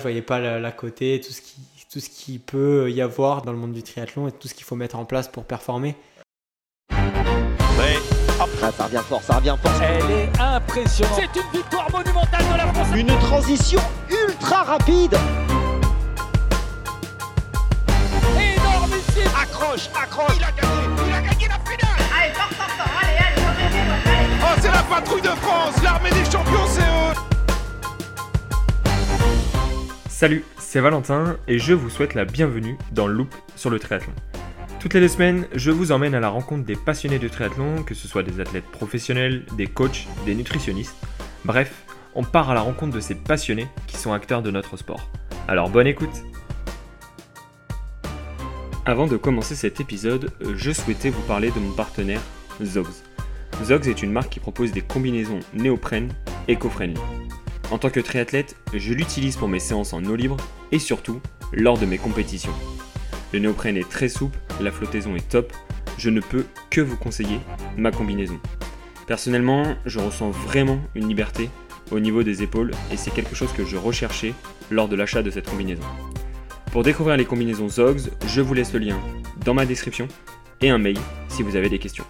je voyais pas la, côté, tout ce qui tout ce qui peut y avoir dans le monde du triathlon et tout ce qu'il faut mettre en place pour performer. Ah, ça revient fort, ça revient fort. Elle est impressionnante. C'est une victoire monumentale de la France. Une transition ultra rapide. Énormissime. Accroche, accroche. Il a gagné, il a gagné la finale. Allez, fort, fort, fort. Allez, allez, allez. Oh, c'est la patrouille de France. L'armée des champions, c'est eux. Salut, c'est Valentin et je vous souhaite la bienvenue dans Loop sur le triathlon. Toutes les deux semaines, je vous emmène à la rencontre des passionnés de triathlon, que ce soit des athlètes professionnels, des coachs, des nutritionnistes. Bref, on part à la rencontre de ces passionnés qui sont acteurs de notre sport. Alors bonne écoute Avant de commencer cet épisode, je souhaitais vous parler de mon partenaire Zogs. Zogs est une marque qui propose des combinaisons néoprène éco-friendly. En tant que triathlète, je l'utilise pour mes séances en eau libre et surtout lors de mes compétitions. Le néoprène est très souple, la flottaison est top, je ne peux que vous conseiller ma combinaison. Personnellement, je ressens vraiment une liberté au niveau des épaules et c'est quelque chose que je recherchais lors de l'achat de cette combinaison. Pour découvrir les combinaisons Zogs, je vous laisse le lien dans ma description et un mail si vous avez des questions.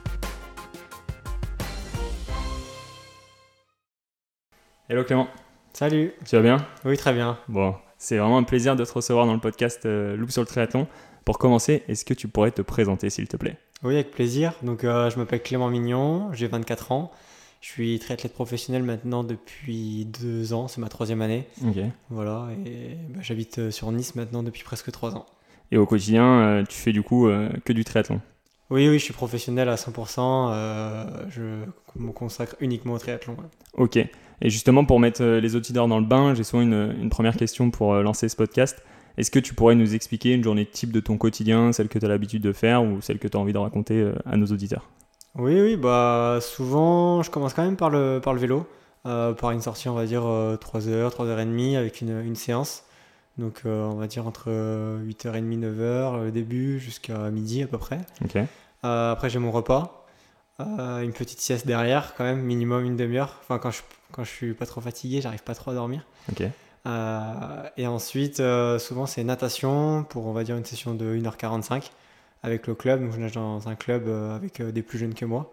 Hello Clément. Salut. Tu vas bien? Oui, très bien. Bon, c'est vraiment un plaisir de te recevoir dans le podcast euh, Loop sur le triathlon. Pour commencer, est-ce que tu pourrais te présenter s'il te plaît? Oui, avec plaisir. Donc, euh, je m'appelle Clément Mignon, j'ai 24 ans. Je suis triathlète professionnel maintenant depuis deux ans, c'est ma troisième année. Ok. Voilà, et bah, j'habite euh, sur Nice maintenant depuis presque trois ans. Et au quotidien, euh, tu fais du coup que du triathlon? Oui, oui, je suis professionnel à 100%. je me consacre uniquement au triathlon. Ok. Et justement, pour mettre les auditeurs dans le bain, j'ai souvent une, une première question pour lancer ce podcast. Est-ce que tu pourrais nous expliquer une journée type de ton quotidien, celle que tu as l'habitude de faire ou celle que tu as envie de raconter euh, à nos auditeurs? Oui, oui, bah souvent je commence quand même par le, par le vélo, euh, par une sortie on va dire 3h, euh, 3h30 avec une, une séance. Donc on va dire entre 8h30, 9h le début jusqu'à midi à peu près. après j'ai mon repas, une petite sieste derrière quand même, minimum une demi-heure. Enfin quand je, quand je suis pas trop fatigué, j'arrive pas trop à dormir. Euh, et ensuite, euh, souvent, c'est natation pour, on va dire, une session de 1h45 avec le club. Donc, je nage dans un club euh, avec des plus jeunes que moi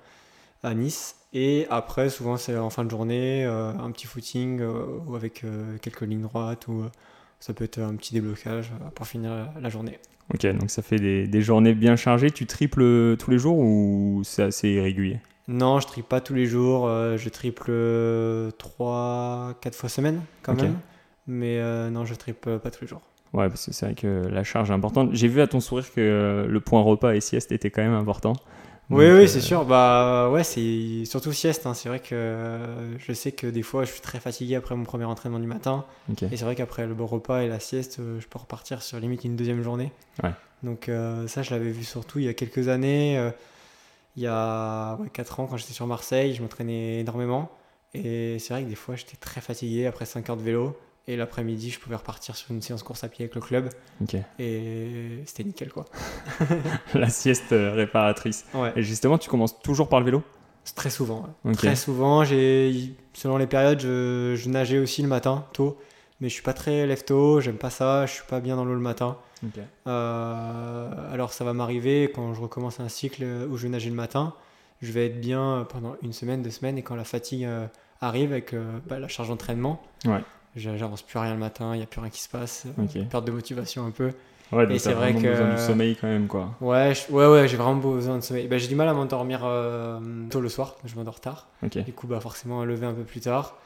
à Nice. Et après, souvent, c'est en fin de journée, un petit footing ou avec quelques lignes droites ou ça peut être un petit déblocage pour finir la journée. Ok, donc ça fait des, des, journées bien chargées. Tu triples tous les jours ou c'est assez irrégulier? Non, je triple pas tous les jours. je triple 3-4 fois semaine quand même. Mais euh, non, je tripe pas tous les jours. Ouais, parce que c'est vrai que la charge est importante. J'ai vu à ton sourire que euh, le point repas et sieste était quand même important. Oui, oui, euh, c'est sûr. Bah ouais, c'est surtout sieste. Hein. C'est vrai que je sais que des fois, je suis très fatigué après mon premier entraînement du matin. Et c'est vrai qu'après le bon repas et la sieste, je peux repartir sur limite une deuxième journée. Ouais. Donc ça, je l'avais vu surtout il y a quelques années. il y a ouais, 4 ans, quand j'étais sur Marseille, je m'entraînais énormément. Et c'est vrai que des fois, j'étais très fatigué après 5 heures de vélo. Et l'après-midi, je pouvais repartir sur une séance course à pied avec le club. Et c'était nickel, quoi. la sieste euh, réparatrice. Ouais. Et justement, tu commences toujours par le vélo? Très souvent. Très souvent. J'ai, selon les périodes, je, nageais aussi le matin, tôt. Mais je suis pas très lève tôt, j'aime pas ça, je suis pas bien dans l'eau le matin. Euh, alors ça va m'arriver quand je recommence un cycle où je vais nager le matin, je vais être bien pendant une semaine, deux semaines, et quand la fatigue euh, arrive avec bah, la charge d'entraînement, ouais j'avance plus rien le matin, il n'y a plus rien qui se passe, perte de motivation un peu. Ouais, et c'est vrai que besoin du sommeil quand même quoi. Ouais, ouais, ouais, j'ai vraiment besoin de sommeil. Bah, j'ai du mal à m'endormir euh, tôt le soir, je m'endors tard. Du coup, bah forcément, lever un peu plus tard.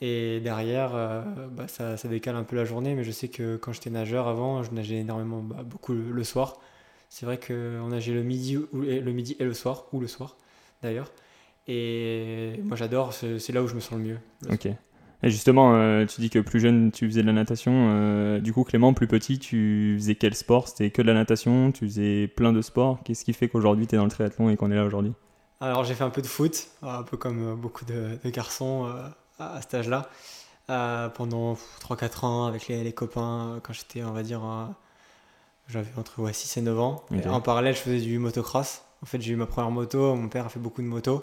Et derrière, euh, bah, ça, ça, décale un peu la journée, mais je sais que quand j'étais nageur avant, je nageais énormément, bah, beaucoup le, soir. C'est vrai qu'on nageait le midi, ou, le midi et le soir, ou le soir d'ailleurs. Et moi j'adore, c'est là où je me sens le mieux. ok. Et justement, euh, tu dis que plus jeune, tu faisais de la natation. Euh, du coup, Clément, plus petit, tu faisais quel sport? C'était que de la natation Tu faisais plein de sports Qu'est-ce qui fait qu'aujourd'hui, tu es dans le triathlon et qu'on est là aujourd'hui? Alors, j'ai fait un peu de foot, un peu comme beaucoup de, garçons euh, à cet âge-là. pendant 3-4 ans avec les, copains, quand j'étais, on va dire, j'avais entre 6 et 9 ans. en parallèle, je faisais du motocross. En fait, j'ai eu ma première moto. Mon père a fait beaucoup de motos.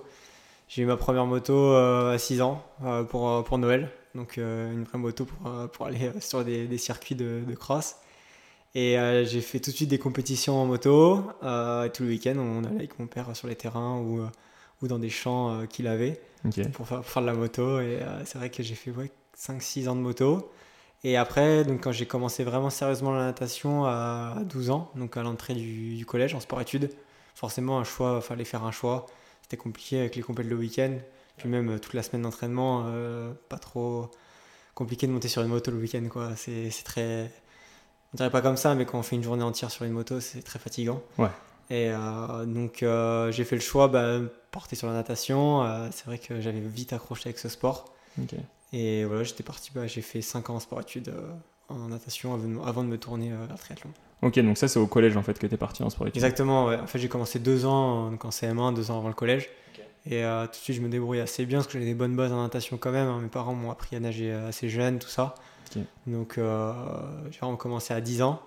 J'ai eu ma première moto à 6 ans pour, pour Noël. Donc une vraie moto pour, pour aller sur des, des circuits de, de, cross. Et j'ai fait tout de suite des compétitions en moto. tout le week-end, on allait avec mon père sur les terrains ou, ou dans des champs qu'il avait pour, faire, pour, faire, de la moto. Et c'est vrai que j'ai fait ouais, 5-6 ans de moto. Et après, donc, quand j'ai commencé vraiment sérieusement la natation à 12 ans, donc à l'entrée du, collège en sport-études, forcément, un choix, fallait faire un choix. C'était compliqué avec les compètes le week-end. Puis même euh, toute la semaine d'entraînement, euh, pas trop compliqué de monter sur une moto le week-end. quoi. C'est très. On dirait pas comme ça, mais quand on fait une journée entière sur une moto, c'est très fatigant. Ouais. Et euh, donc j'ai fait le choix, bah, porter sur la natation. c'est vrai que j'avais vite accroché avec ce sport. Et voilà, j'étais parti, bah, j'ai fait 5 ans en sport-études en natation avant de, me tourner vers le triathlon. Ok, donc ça c'est au collège en fait que tu es parti en sport-études Exactement, ouais. en fait j'ai commencé 2 ans donc en CM1, 2 ans avant le collège. Et euh, tout de suite je me débrouille assez bien parce que j'ai des bonnes bases en natation quand même. Hein. Mes parents m'ont appris à nager assez jeune, tout ça. Donc j'ai vraiment commencé à 10 ans.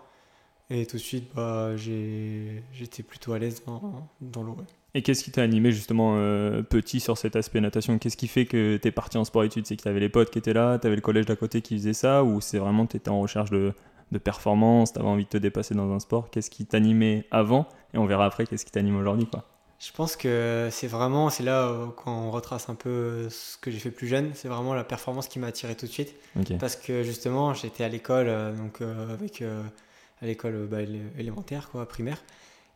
Et tout de suite bah, j'étais plutôt à l'aise dans, dans l'eau. Et qu'est-ce qui t'a animé justement euh, petit sur cet aspect natation? Qu'est-ce qui fait que tu es parti en sport-études C'est que tu avais les potes qui étaient là, tu avais le collège d'à côté qui faisait ça Ou c'est vraiment tu étais en recherche de, de performance, tu avais envie de te dépasser dans un sport Qu'est-ce qui t'animait avant Et on verra après qu'est-ce qui t'anime aujourd'hui quoi. Je pense que c'est vraiment, c'est là euh, quand on retrace un peu ce que j'ai fait plus jeune, c'est vraiment la performance qui m'a attiré tout de suite. Parce que justement, j'étais à l'école, euh, donc avec à l'école bah, élémentaire, quoi, primaire.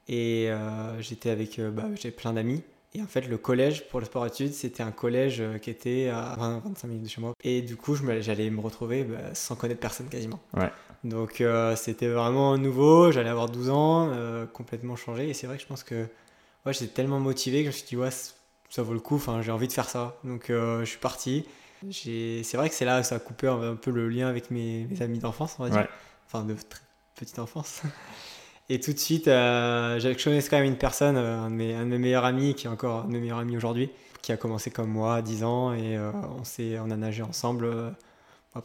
Et euh, j'étais avec, euh, bah, j'ai plein d'amis. Et en fait, le collège pour le sport études, c'était un collège euh, qui était à 20-25 minutes de chez moi. Et du coup, j'allais me retrouver bah, sans connaître personne quasiment. Ouais. Donc, c'était vraiment nouveau. J'allais avoir 12 ans, complètement changé. Et c'est vrai que je pense que ouais, j'étais tellement motivé que je me suis dit, ouais, ça vaut le coup. Enfin, j'ai envie de faire ça. Donc, je suis parti. C'est vrai que c'est là que ça a coupé un peu le lien avec mes, mes amis d'enfance, on va dire. Enfin, de très petite enfance. Et tout de suite, euh, je connais quand même une personne, euh, un, de mes, un, de mes, meilleurs amis, qui est encore un de mes meilleurs amis aujourd'hui, qui a commencé comme moi à 10 ans et euh, on, on a nagé ensemble euh,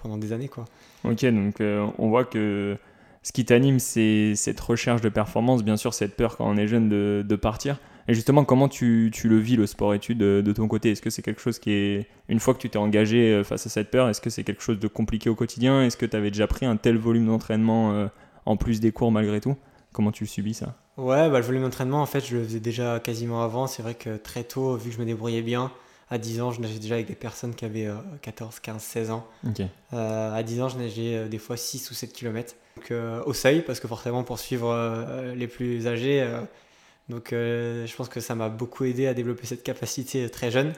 pendant des années. Quoi. Ok, donc on voit que ce qui t'anime, c'est cette recherche de performance, bien sûr, cette peur quand on est jeune de, de partir. Et justement, comment tu, tu, le vis, le sport-études, de, de, ton côté? Est-ce que c'est quelque chose qui est, une fois que tu t'es engagé face à cette peur, est-ce que c'est quelque chose de compliqué au quotidien? Est-ce que tu avais déjà pris un tel volume d'entraînement en plus des cours malgré tout? Comment tu le subis ça? Ouais, bah, le volume d'entraînement, en fait, je le faisais déjà quasiment avant. C'est vrai que très tôt, vu que je me débrouillais bien, à 10 ans, je nageais déjà avec des personnes qui avaient 14, 15, 16 ans. Euh, à 10 ans, je nageais euh, des fois 6 ou 7 km. Donc, euh, au seuil, parce que forcément, pour suivre les plus âgés, donc je pense que ça m'a beaucoup aidé à développer cette capacité très jeune.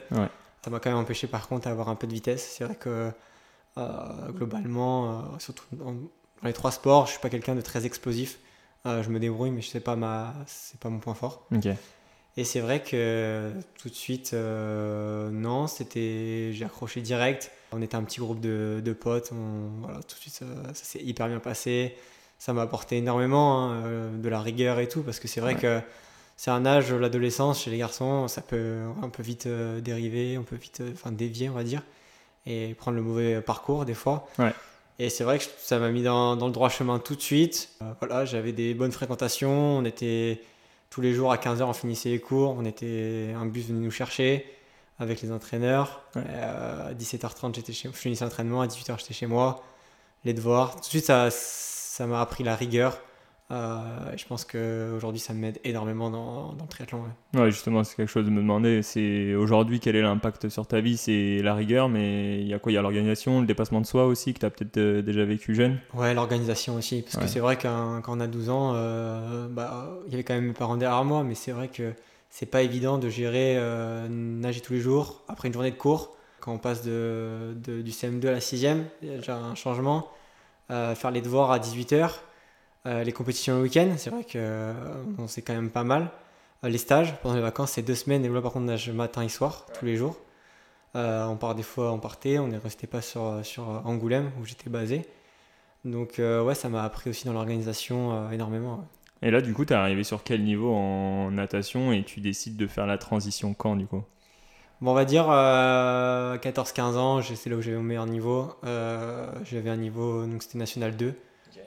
Ça m'a quand même empêché, par contre, d'avoir un peu de vitesse. C'est vrai que globalement, surtout dans, les trois sports, je suis pas quelqu'un de très explosif. Euh, je me débrouille, mais je sais pas ma, c'est pas mon point fort. Et c'est vrai que tout de suite, euh, non, c'était, j'ai accroché direct. On était un petit groupe de, de potes, on, voilà, tout de suite ça, s'est hyper bien passé. Ça m'a apporté énormément hein, euh, de la rigueur et tout, parce que c'est vrai que c'est un âge, l'adolescence chez les garçons, ça peut un peu vite dériver, on peut vite, enfin dévier, on va dire, et prendre le mauvais parcours des fois. Ouais. Et c'est vrai que ça m'a mis dans, dans, le droit chemin tout de suite. Euh, voilà, j'avais des bonnes fréquentations. On était tous les jours à 15h, on finissait les cours. On était, un bus venait nous chercher avec les entraîneurs. Euh, à 17h30, j'étais chez, je finissais l'entraînement. À 18h, j'étais chez moi. Les devoirs. Tout de suite, ça, ça m'a appris la rigueur. Euh, je pense qu'aujourd'hui, ça m'aide énormément dans, dans, le triathlon. Ouais. justement, c'est quelque chose de me demander. C'est aujourd'hui, quel est l'impact sur ta vie? C'est la rigueur, mais il y a quoi? Il y a l'organisation, le dépassement de soi aussi, que tu as peut-être euh, déjà vécu jeune? Ouais, l'organisation aussi. Parce que c'est vrai qu'un quand on a 12 ans, euh, bah, il y avait quand même mes parents derrière moi, mais c'est vrai que c'est pas évident de gérer nager tous les jours après une journée de cours. Quand on passe de, de du CM2 à la 6e, il y a déjà un changement. faire les devoirs à 18h euh, les compétitions le week-end, c'est vrai que euh, c'est quand même pas mal. Euh, les stages pendant les vacances, c'est deux semaines et là par contre nage matin et soir tous les jours. on part des fois, on partait, on n'est resté pas sur, sur Angoulême où j'étais basé. Donc ouais, ça m'a appris aussi dans l'organisation énormément. Et là, du coup, tu es arrivé sur quel niveau en natation et tu décides de faire la transition quand, du coup? Bon, on va dire 14-15 ans, c'est là où j'avais mon meilleur niveau. j'avais un niveau, donc c'était National 2.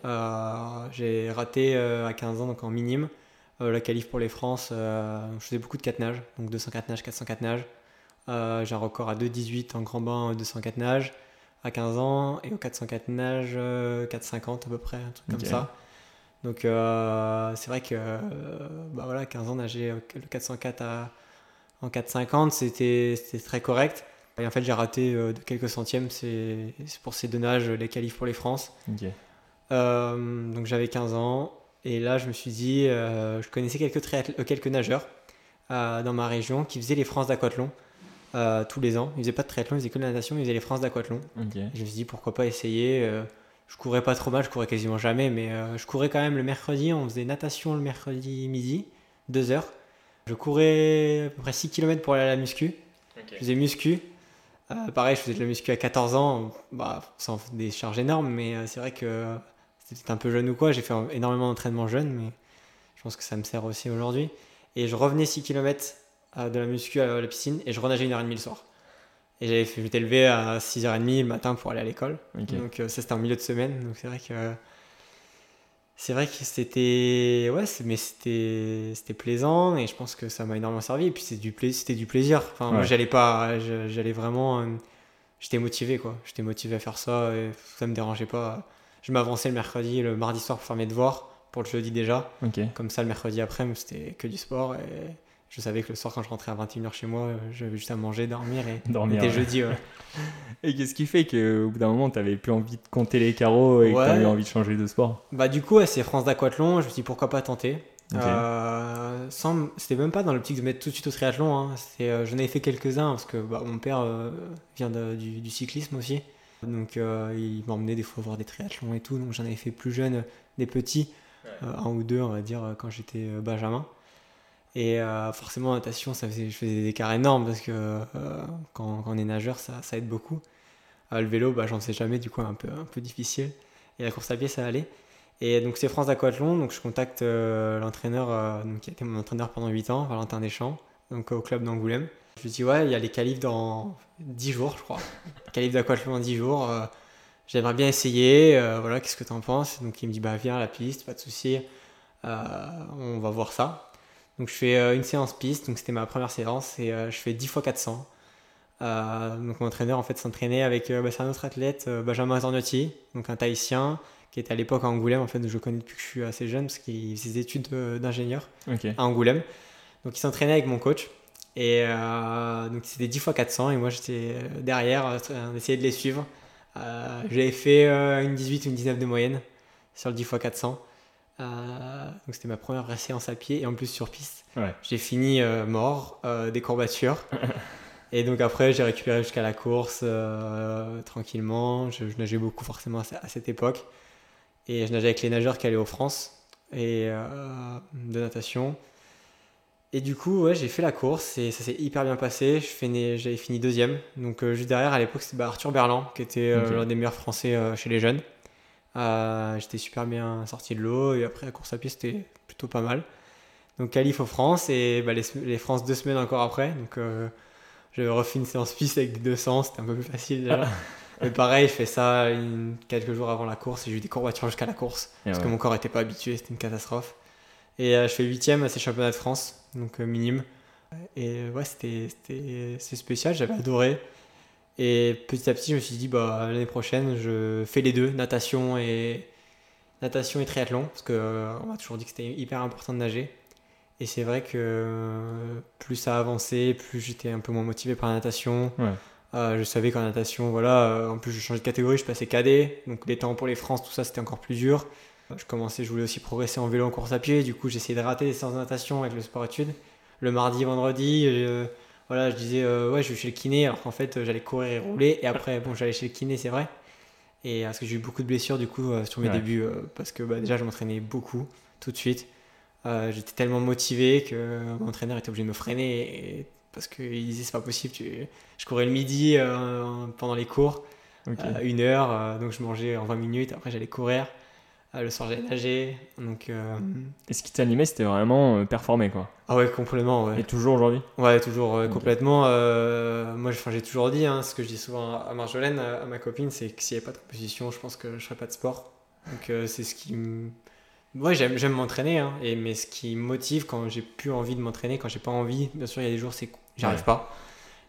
Euh, j'ai raté euh, à 15 ans, donc en minime, euh, la qualif pour les France. je faisais beaucoup de 4 nages, donc 204 nages, 404 nages. j'ai un record à 2,18 en grand bain 204 nage à 15 ans et au 404 nage 4,50 à peu près, un truc comme ça. Donc c'est vrai que bah voilà, 15 ans nager le 404 à, en 4,50 c'était très correct. Et en fait, j'ai raté de quelques centièmes. C'est pour ces deux nages les qualifs pour les France. Donc j'avais 15 ans. Et là, je me suis dit, euh, je connaissais quelques, euh, quelques nageurs euh, dans ma région qui faisaient les France d'aquathlon tous les ans. Ils faisaient pas de triathlon, ils faisaient que de la natation, ils faisaient les France d'aquathlon. Je me suis dit, pourquoi pas essayer Je courais pas trop mal, je courais quasiment jamais, mais je courais quand même le mercredi. On faisait natation le mercredi midi, 2 heures. Je courais à peu près 6 km pour aller à la muscu. Je faisais muscu. pareil, je faisais de la muscu à 14 ans, bah, sans des charges énormes, mais c'est vrai que c'était un peu jeune ou quoi. J'ai fait énormément d'entraînement jeune, mais je pense que ça me sert aussi aujourd'hui. Et je revenais 6 km euh, de la muscu à la piscine et je renageais 1h30 le soir. Et j'étais levé à 6h30 le matin pour aller à l'école. Donc euh, ça c'était en milieu de semaine. Donc c'est vrai que c'est vrai que c'était ouais, mais c'était c'était plaisant et je pense que ça m'a énormément servi. Et puis c'était du plaisir, c'était du plaisir. Enfin moi j'allais pas, j'allais vraiment, euh, j'étais motivé quoi. J'étais motivé à faire ça et ça me dérangeait pas je m'avançais le mercredi, le mardi soir pour faire mes devoirs, pour le jeudi déjà. Comme ça, le mercredi après, c'était que du sport. Et je savais que le soir, quand je rentrais à 21h chez moi, j'avais juste à manger, dormir et dormir. C'était jeudi, et qu'est-ce qui fait qu'au bout d'un moment, tu n'avais plus envie de compter les carreaux et que tu avais envie de changer de sport? Bah, du coup, c'est France d'Aquathlon. Je me suis dit pourquoi pas tenter? Euh, sans, c'était même pas dans l'optique de mettre tout de suite au triathlon. Hein. Euh, j'en avais fait quelques-uns parce que bah, mon père euh, vient du, du, cyclisme aussi. Donc euh, il m'emmenait des fois voir des triathlons et tout. Donc j'en avais fait plus jeune, des petits, euh, un ou deux on va dire quand j'étais euh, benjamin. Et forcément en natation, ça faisait, je faisais des écarts énormes parce que quand, on est nageur, ça, ça aide beaucoup. le vélo, bah, j'en sais jamais, du coup un peu, un peu difficile. Et la course à pied, ça allait. Et donc c'est France Aquathlon, donc je contacte l'entraîneur qui a été mon entraîneur pendant 8 ans, Valentin Deschamps, donc au club d'Angoulême. Je lui dis, ouais, il y a les qualifs dans 10 jours, je crois. Qualifs d'aquathlon dans 10 jours. Euh, j'aimerais bien essayer. Euh, voilà, qu'est-ce que tu en penses? Donc il me dit, bah viens à la piste, pas de souci. Euh, on va voir ça. Donc je fais une séance piste, donc c'était ma première séance, et je fais 10 fois 400. donc mon entraîneur en fait s'entraînait avec bah, un autre athlète, Benjamin Zornotti, donc un Tahitien, qui était à l'époque à Angoulême, en fait, je le connais depuis que je suis assez jeune, parce qu'il faisait des études d'ingénieur à Angoulême. Donc il s'entraînait avec mon coach. Et euh, donc c'était 10 fois 400 et moi j'étais derrière euh, on essayait de les suivre. Euh, J'avais fait une 18 ou une 19 de moyenne sur le 10 fois 400. donc c'était ma première vraie séance à pied et en plus sur piste. J'ai fini mort, des courbatures. et donc après j'ai récupéré jusqu'à la course tranquillement. Je, nageais beaucoup forcément à, cette époque. Et je nageais avec les nageurs qui allaient aux France et de natation. Et du coup, ouais, j'ai fait la course et ça s'est hyper bien passé. J'avais fini deuxième. Donc, euh, juste derrière, à l'époque, c'était bah, Arthur Berland, qui était euh, l'un des meilleurs Français euh, chez les jeunes. J'étais super bien sorti de l'eau et après, la course à pied, c'était plutôt pas mal. Donc, qualif aux France et bah, les, France deux semaines encore après. Donc, j'avais refait une séance piste avec des 200, c'était un peu plus facile déjà. Mais pareil, je fais ça quelques jours avant la course et j'ai eu des courbatures jusqu'à la course parce que mon corps n'était pas habitué, c'était une catastrophe. Et je fais huitième à ces championnats de France donc euh, minime. Et ouais, c'était spécial, j'avais adoré. Et petit à petit, je me suis dit, bah, l'année prochaine, je fais les deux, natation et, natation et triathlon, parce qu'on euh, m'a toujours dit que c'était hyper important de nager. Et c'est vrai que plus ça avançait, plus j'étais un peu moins motivé par la natation. Euh, je savais qu'en natation, voilà, en plus je changeais de catégorie, je passais cadet, donc les temps pour les France, tout ça, c'était encore plus dur. Je commençais, je voulais aussi progresser en vélo, en course à pied. Du coup, j'essayais de rater les séances de natation avec le sport-études. Le mardi, vendredi, euh, voilà, je disais, euh, ouais, je vais chez le kiné, alors qu'en fait, j'allais courir et rouler. Et après, bon, j'allais chez le kiné, c'est vrai. Et parce que j'ai eu beaucoup de blessures, du coup, euh, sur mes débuts, parce que bah, déjà, je m'entraînais beaucoup, tout de suite. J'étais tellement motivé que mon entraîneur était obligé de me freiner. parce qu'il disait, c'est pas possible. Tu... Je courais le midi pendant les cours, une heure, donc je mangeais en 20 minutes. Après, j'allais courir. Ah, le soir, j'ai nagé. Donc, euh, Et ce qui t'animait, c'était vraiment euh, performer, quoi. Ah ouais, complètement. Ouais. Et toujours aujourd'hui Ouais, toujours, complètement. Euh, moi, j'ai toujours dit, hein, ce que je dis souvent à Marjolaine, à, ma copine, c'est que s'il n'y avait pas de compétition, je pense que je ferais pas de sport. Donc, c'est ce qui me. Ouais, j'aime m'entraîner, hein, et, mais ce qui me motive quand j'ai plus envie de m'entraîner, quand j'ai pas envie, bien sûr, il y a des jours, c'est j'arrive pas.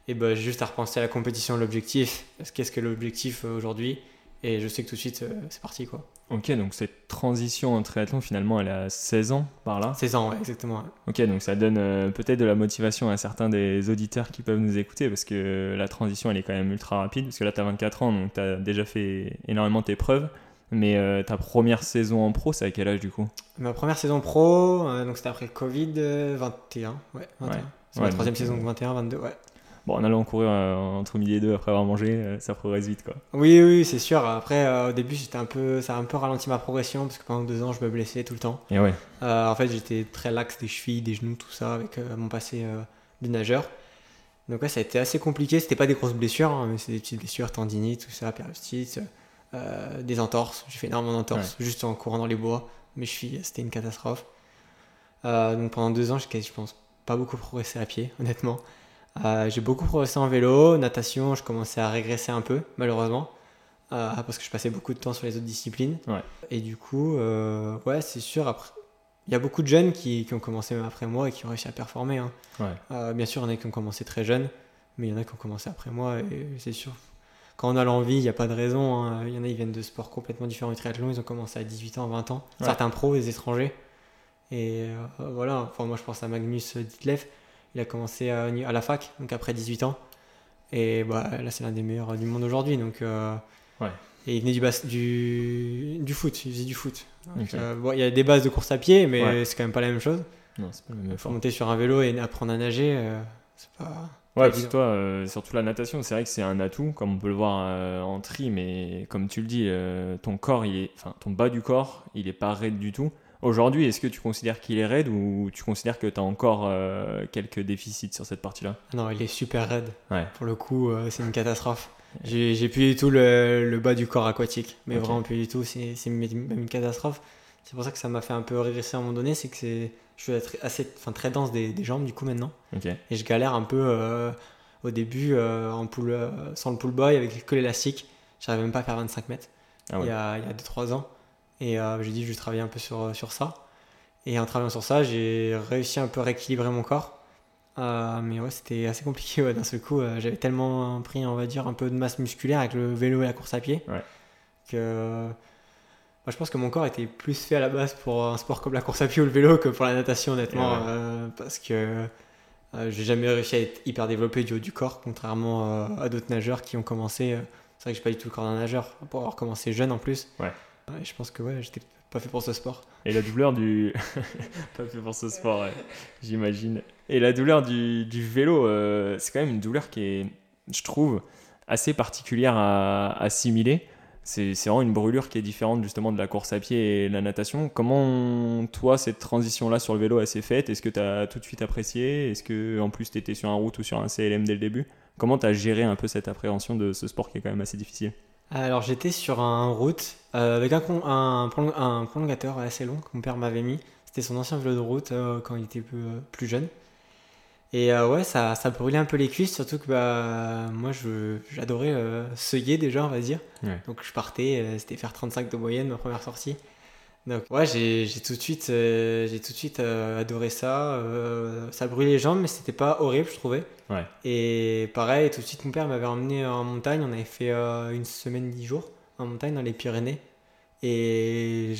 Et j'ai juste à repenser à la compétition, l'objectif. Qu'est-ce que l'objectif aujourd'hui? Et je sais que tout de suite, c'est parti quoi. Ok, donc cette transition en triathlon, finalement, elle a 16 ans par là 16 ans, ouais, exactement. Ok, donc ça donne euh, peut-être de la motivation à certains des auditeurs qui peuvent nous écouter parce que la transition, elle est quand même ultra rapide. Parce que là, tu as 24 ans, donc tu as déjà fait énormément tes preuves. Mais euh, ta première saison en pro, c'est à quel âge du coup? Ma première saison pro, euh, donc c'était après Covid, 21. Ouais, 21. C'est ma troisième saison, 21, 22, ouais. Bon, en allant courir euh, entre midi et deux après avoir mangé, euh, ça progresse vite quoi. Oui, oui, c'est sûr. Après, euh, au début, j'étais un peu, ça a un peu ralenti ma progression parce que pendant deux ans, je me blessais tout le temps. Et ouais. en fait, j'étais très lax des chevilles, des genoux, tout ça, avec mon passé de nageur. Donc ouais, ça a été assez compliqué. C'était pas des grosses blessures, hein, mais c'est des petites blessures, tendinites, tout ça, périostite, des entorses. J'ai fait énormément d'entorses juste en courant dans les bois. Mes chevilles, c'était une catastrophe. donc pendant deux ans, j'ai, je pense, pas beaucoup progressé à pied, honnêtement. Euh, j'ai beaucoup progressé en vélo, natation, je commençais à régresser un peu, malheureusement, euh, parce que je passais beaucoup de temps sur les autres disciplines. Et du coup, euh, ouais, c'est sûr, après, il y a beaucoup de jeunes qui, qui, ont commencé même après moi et qui ont réussi à performer. Hein. bien sûr, il y en a qui ont commencé très jeunes, mais il y en a qui ont commencé après moi, et c'est sûr. Quand on a l'envie, il n'y a pas de raison. Hein. Il y en a, ils viennent de sports complètement différents du triathlon, ils ont commencé à 18 ans, 20 ans. Certains pros, les étrangers. Et voilà, enfin, moi je pense à Magnus Ditlev il a commencé à, à, la fac, donc après 18 ans. Et bah, là, c'est l'un des meilleurs du monde aujourd'hui. Donc, euh, ouais. Et il venait du, bas, du, du foot, il faisait du foot. Euh, bon, il y a des bases de course à pied, mais c'est quand même pas la même chose. Non, c'est pas le même effort. Monter sur un vélo et apprendre à nager, euh, c'est pas. Ouais, parce que toi, surtout la natation, c'est vrai que c'est un atout, comme on peut le voir en tri, mais comme tu le dis, ton corps, il est, enfin, ton bas du corps, il est pas raide du tout. Aujourd'hui, est-ce que tu considères qu'il est raide ou tu considères que tu as encore euh, quelques déficits sur cette partie-là? Non, il est super raide. Pour le coup, euh, c'est une catastrophe. J'ai plus du tout le, bas du corps aquatique, mais vraiment plus du tout. C'est même une catastrophe. C'est pour ça que ça m'a fait un peu régresser à un moment donné. C'est que je suis assez, enfin, très dense des, jambes du coup maintenant. Et je galère un peu euh, au début en pool, sans le pull boy avec que l'élastique. J'arrivais même pas à faire 25 mètres ah il y a 2-3 ans. Et euh, j'ai dit, je vais travailler un peu sur, euh, sur ça. Et en travaillant sur ça, j'ai réussi un peu à rééquilibrer mon corps. Euh, mais ouais, c'était assez compliqué d'un seul coup. J'avais tellement pris, on va dire, un peu de masse musculaire avec le vélo et la course à pied que moi, je pense que mon corps était plus fait à la base pour un sport comme la course à pied ou le vélo que pour la natation, honnêtement. parce que j'ai jamais réussi à être hyper développé du haut du corps, contrairement à d'autres nageurs qui ont commencé. c'est vrai que j'ai pas du tout le corps d'un nageur, pour avoir commencé jeune en plus. Ouais je pense que ouais, j'étais pas fait pour ce sport. Et la douleur du. pas fait pour ce sport, j'imagine. Et la douleur du, du vélo, euh, c'est quand même une douleur qui est, je trouve, assez particulière à, assimiler. C'est vraiment une brûlure qui est différente justement de la course à pied et la natation. Comment, toi, cette transition-là sur le vélo, elle s'est faite? Est-ce que tu as tout de suite apprécié? Est-ce que en plus tu étais sur un route ou sur un CLM dès le début? Comment tu as géré un peu cette appréhension de ce sport qui est quand même assez difficile? Alors j'étais sur un route euh, avec un, un, un, prolongateur assez long que mon père m'avait mis. C'était son ancien vélo de route euh, quand il était plus, euh, plus jeune. Et ouais, ça, ça brûlait un peu les cuisses, surtout que bah, moi j'adorais seuiller déjà, on va dire. Donc je partais, c'était faire 35 de moyenne ma première sortie. Donc ouais, j'ai tout de suite, j'ai tout de suite adoré ça. ça brûlait les jambes, mais c'était pas horrible, je trouvais. Et pareil, tout de suite, mon père m'avait emmené en montagne. On avait fait euh, une semaine, dix jours en montagne dans les Pyrénées. Et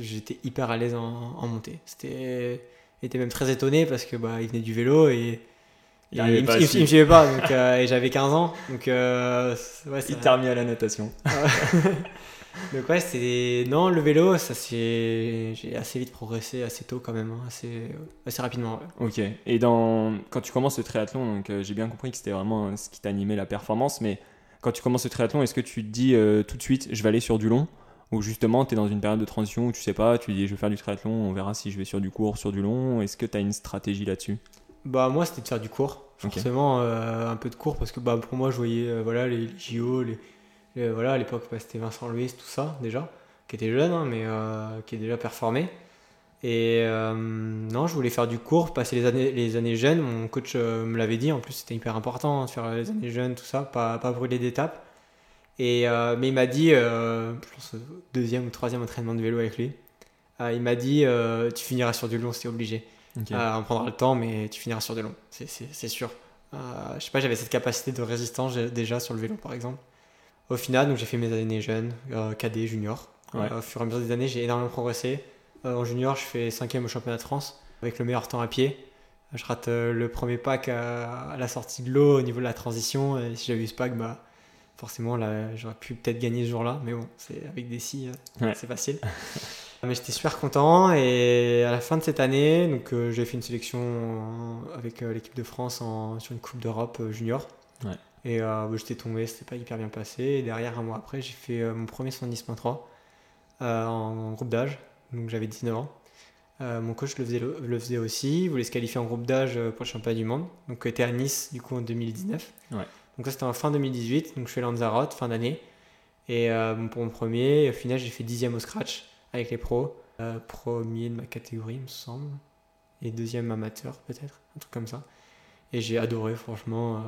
j'étais hyper à l'aise en, montée. C'était, était même très étonné parce que bah, il venait du vélo et il, ne me suivait pas. Donc, euh, et j'avais 15 ans. Donc, euh, ouais, il t'a remis à la natation. Donc ouais, c'est non le vélo, ça c'est j'ai assez vite progressé assez tôt quand même, hein, assez assez rapidement. Ok. Et dans quand tu commences le triathlon, donc euh, j'ai bien compris que c'était vraiment ce qui t'animait la performance, mais quand tu commences le triathlon, est-ce que tu te dis euh, tout de suite je vais aller sur du long? Ou justement tu es dans une période de transition où tu sais pas, tu dis je vais faire du triathlon, on verra si je vais sur du court, sur du long, est-ce que tu as une stratégie là-dessus? Bah moi c'était de faire du court, forcément euh, un peu de court parce que bah pour moi je voyais voilà les JO, les voilà, à l'époque, bah, c'était Vincent Louis, tout ça, déjà, qui était jeune, hein, mais euh, qui est déjà performé. Et euh, non, je voulais faire du court, passer les années, les années jeunes. Mon coach euh, me l'avait dit, en plus, c'était hyper important hein, de faire les années jeunes, tout ça, pas, pas brûler d'étapes. Et, mais il m'a dit, je pense, deuxième ou troisième entraînement de vélo avec lui, il m'a dit, tu finiras sur du long, c'est obligé. on prendra le temps, mais tu finiras sur du long, c'est sûr. je sais pas, j'avais cette capacité de résistance déjà sur le vélo par exemple. Au final, donc j'ai fait mes années jeunes, cadet, junior. au fur et à mesure des années, j'ai énormément progressé. en junior, je fais 5 au championnat de France avec le meilleur temps à pied. Je rate le premier pack à, la sortie de l'eau au niveau de la transition. Et si j'avais eu ce pack, bah, forcément, là, j'aurais pu peut-être gagner ce jour-là. Mais bon, c'est avec des si, c'est facile. Mais j'étais super content et à la fin de cette année, donc euh, j'ai fait une sélection avec euh, l'équipe de France en, sur une Coupe d'Europe euh, junior. Et bah, j'étais tombé, c'était pas hyper bien passé. Et derrière, un mois après, j'ai fait mon premier 110.3 en, groupe d'âge, donc j'avais 19 ans. mon coach le faisait, le, faisait aussi, il voulait se qualifier en groupe d'âge pour le championnat du monde. Donc était à Nice du coup en 2019. Donc ça c'était en fin 2018, donc je fais Lanzarote, fin d'année. Et pour mon premier, au final j'ai fait dixième au scratch avec les pros. Euh, premier de ma catégorie, il me semble. Et deuxième amateur, peut-être. Un truc comme ça. Et j'ai adoré, franchement. Euh,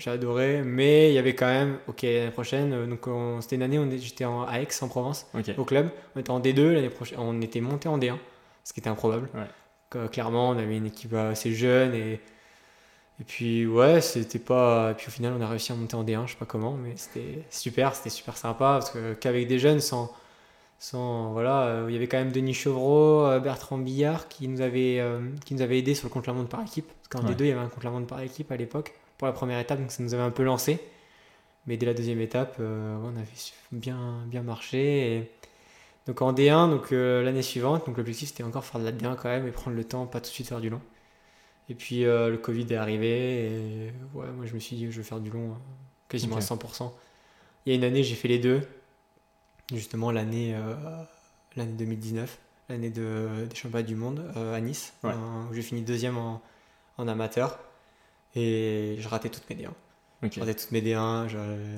j'ai adoré. Mais il y avait quand même, ok, l'année prochaine, euh, donc c'était une année où j'étais à Aix, en Provence, au club. On était en D2, l'année prochaine, on était monté en D1, ce qui était improbable. clairement, on avait une équipe assez jeune et. Et puis ouais, c'était pas. Et puis au final, on a réussi à monter en D1, je sais pas comment, mais c'était super, c'était super sympa parce que qu'avec des jeunes, sans, sans voilà euh, il y avait quand même Denis Chevreau euh, Bertrand Billard qui nous avait euh, qui nous avait aidé sur le contre la montre par équipe parce qu'en D2 il y avait un contre la montre par équipe à l'époque pour la première étape donc ça nous avait un peu lancé. Mais dès la deuxième étape on avait bien bien marché et... donc en D1 donc l'année suivante donc l'objectif c'était encore faire de la D1 quand même et prendre le temps pas tout de suite faire du long. Et puis le Covid est arrivé et ouais moi je me suis dit je vais faire du long quasiment à 100% il y a une année j'ai fait les deux justement l'année euh, l'année 2019, l'année de, des championnats du monde euh, à Nice, où j'ai fini deuxième en, en, amateur et je ratais toutes mes D1. Je ratais toutes mes D1,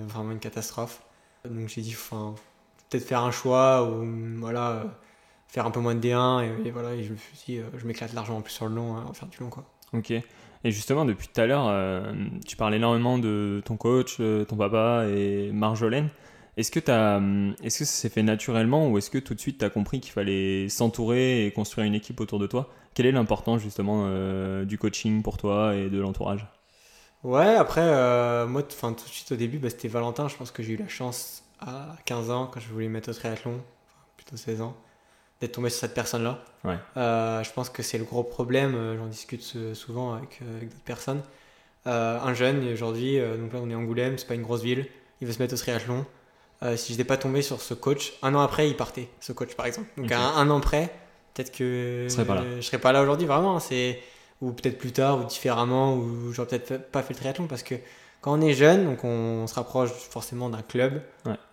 vraiment une catastrophe. Donc j'ai dit, enfin, peut-être faire un choix ou voilà, faire un peu moins de D1 et, voilà, et je me suis dit, euh, je m'éclate largement plus sur le long, en faire du long quoi. Ok. Et justement, depuis tout à l'heure, tu parles énormément de ton coach, ton papa et Marjolaine. Est-ce que, as, hum, est-ce que ça s'est fait naturellement ou est-ce que tout de suite tu as compris qu'il fallait s'entourer et construire une équipe autour de toi? Quelle est l'importance justement euh, du coaching pour toi et de l'entourage? Ouais, après, euh, moi, tout de suite au début, bah, c'était Valentin. Je pense que j'ai eu la chance à 15 ans, quand je voulais mettre au triathlon, plutôt 16 ans, d'être tombé sur cette personne-là. Ouais. Euh, je pense que c'est le gros problème, j'en discute souvent avec, avec d'autres personnes. un jeune, aujourd'hui, donc là on est Angoulême, c'est pas une grosse ville, il veut se mettre au triathlon. Euh, si je n'étais pas tombé sur ce coach, un an après, il partait, ce coach par exemple. Donc un, an près, peut-être que je ne serais pas là aujourd'hui vraiment. Hein. C'est ou peut-être plus tard ou différemment ou j'aurais peut-être pas fait le triathlon parce que quand on est jeune, donc on, se rapproche forcément d'un club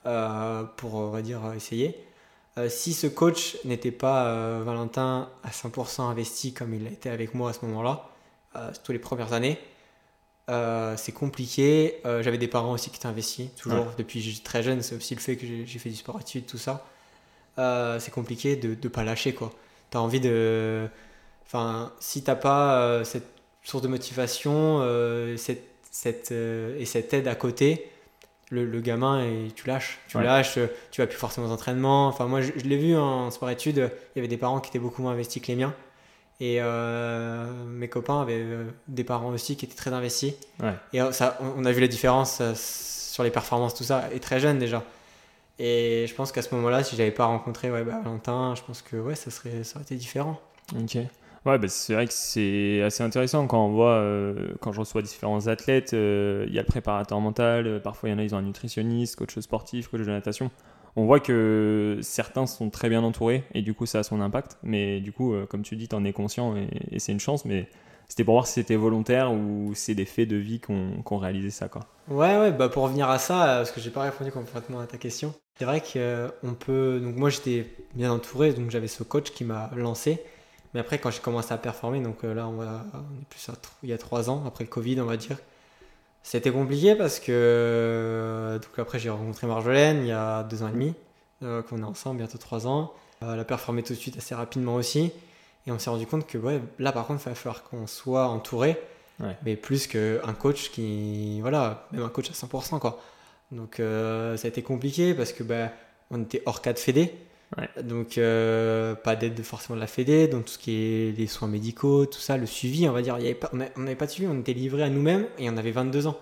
euh, pour on va dire essayer. Euh, si ce coach n'était pas Valentin à 100% investi comme il a été avec moi à ce moment-là, toutes les premières années, euh, c'est compliqué. Euh, j'avais des parents aussi qui étaient investis, toujours depuis très jeune. C'est aussi le fait que j'ai fait du sport études, tout ça. Euh, c'est compliqué de ne pas lâcher, quoi. Tu as envie de. Enfin, si t'as pas cette source de motivation cette, cette, et cette aide à côté, le, gamin, et tu lâches. Tu lâches, tu vas plus forcément aux entraînements. Enfin, moi, je, je l'ai vu en sport études, il y avait des parents qui étaient beaucoup moins investis que les miens. Et euh, mes copains avaient euh, des parents aussi qui étaient très investis. Et euh, ça, on a vu la différence sur les performances, tout ça, et très jeune déjà. Et je pense qu'à ce moment-là, si j'avais pas rencontré ouais, bah, Valentin, je pense que ouais, ça, serait, ça aurait été différent. Ok. Ouais, bah, c'est vrai que c'est assez intéressant quand on voit, quand je reçois différents athlètes, il y a le préparateur mental, parfois il y en a, ils ont un nutritionniste, coach sportif, coach de natation on voit que certains sont très bien entourés et du coup ça a son impact. Mais du coup, euh, comme tu dis, tu en es conscient et, c'est une chance. Mais c'était pour voir si c'était volontaire ou c'est des faits de vie qu'on réalisait ça. Quoi. Ouais, ouais, bah pour revenir à ça, euh, parce que j'ai pas répondu complètement à ta question. C'est vrai qu'on euh, peut. Donc moi j'étais bien entouré, donc j'avais ce coach qui m'a lancé. Mais après, quand j'ai commencé à performer, donc là on est plus à, il y a trois ans, après le Covid, on va dire, c'était compliqué parce que euh, donc après j'ai rencontré Marjolaine il y a deux ans et demi, euh, qu'on est ensemble bientôt trois ans. Euh, elle a performé tout de suite assez rapidement aussi. Et on s'est rendu compte que ouais, là par contre il va falloir qu'on soit entouré, mais plus qu'un coach qui, voilà, même un coach à 100% quoi. Donc ça a été compliqué parce que bah, on était hors cadre fédé. Donc, euh, pas d'aide forcément de la Fédé, donc tout ce qui est les soins médicaux, tout ça, le suivi, on va dire. Y avait pas, on n'avait pas de suivi, on était livré à nous-mêmes et on avait 22 ans.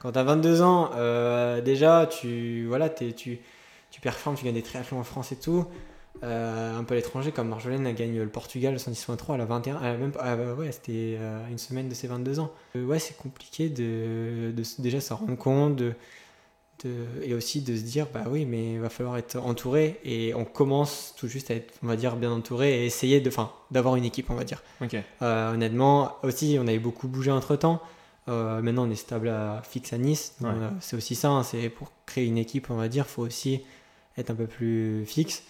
Quand tu as 22 ans, euh, déjà, tu, voilà, tu, tu performes, tu gagnes des triathlons en France et tout. Euh, un peu à l'étranger, comme Marjolaine a gagné le Portugal le 110.3 à la 21, même, ouais, c'était une semaine de ses 22 ans. ouais, c'est compliqué de, de, déjà s'en rendre compte, de, et aussi de se dire bah oui mais il va falloir être entouré et on commence tout juste à être on va dire bien entouré et essayer de enfin d'avoir une équipe on va dire. Euh, honnêtement aussi on avait beaucoup bougé entre temps euh, maintenant on est stable à fixe à Nice. Euh, c'est aussi ça hein, c'est pour créer une équipe on va dire faut aussi être un peu plus fixe.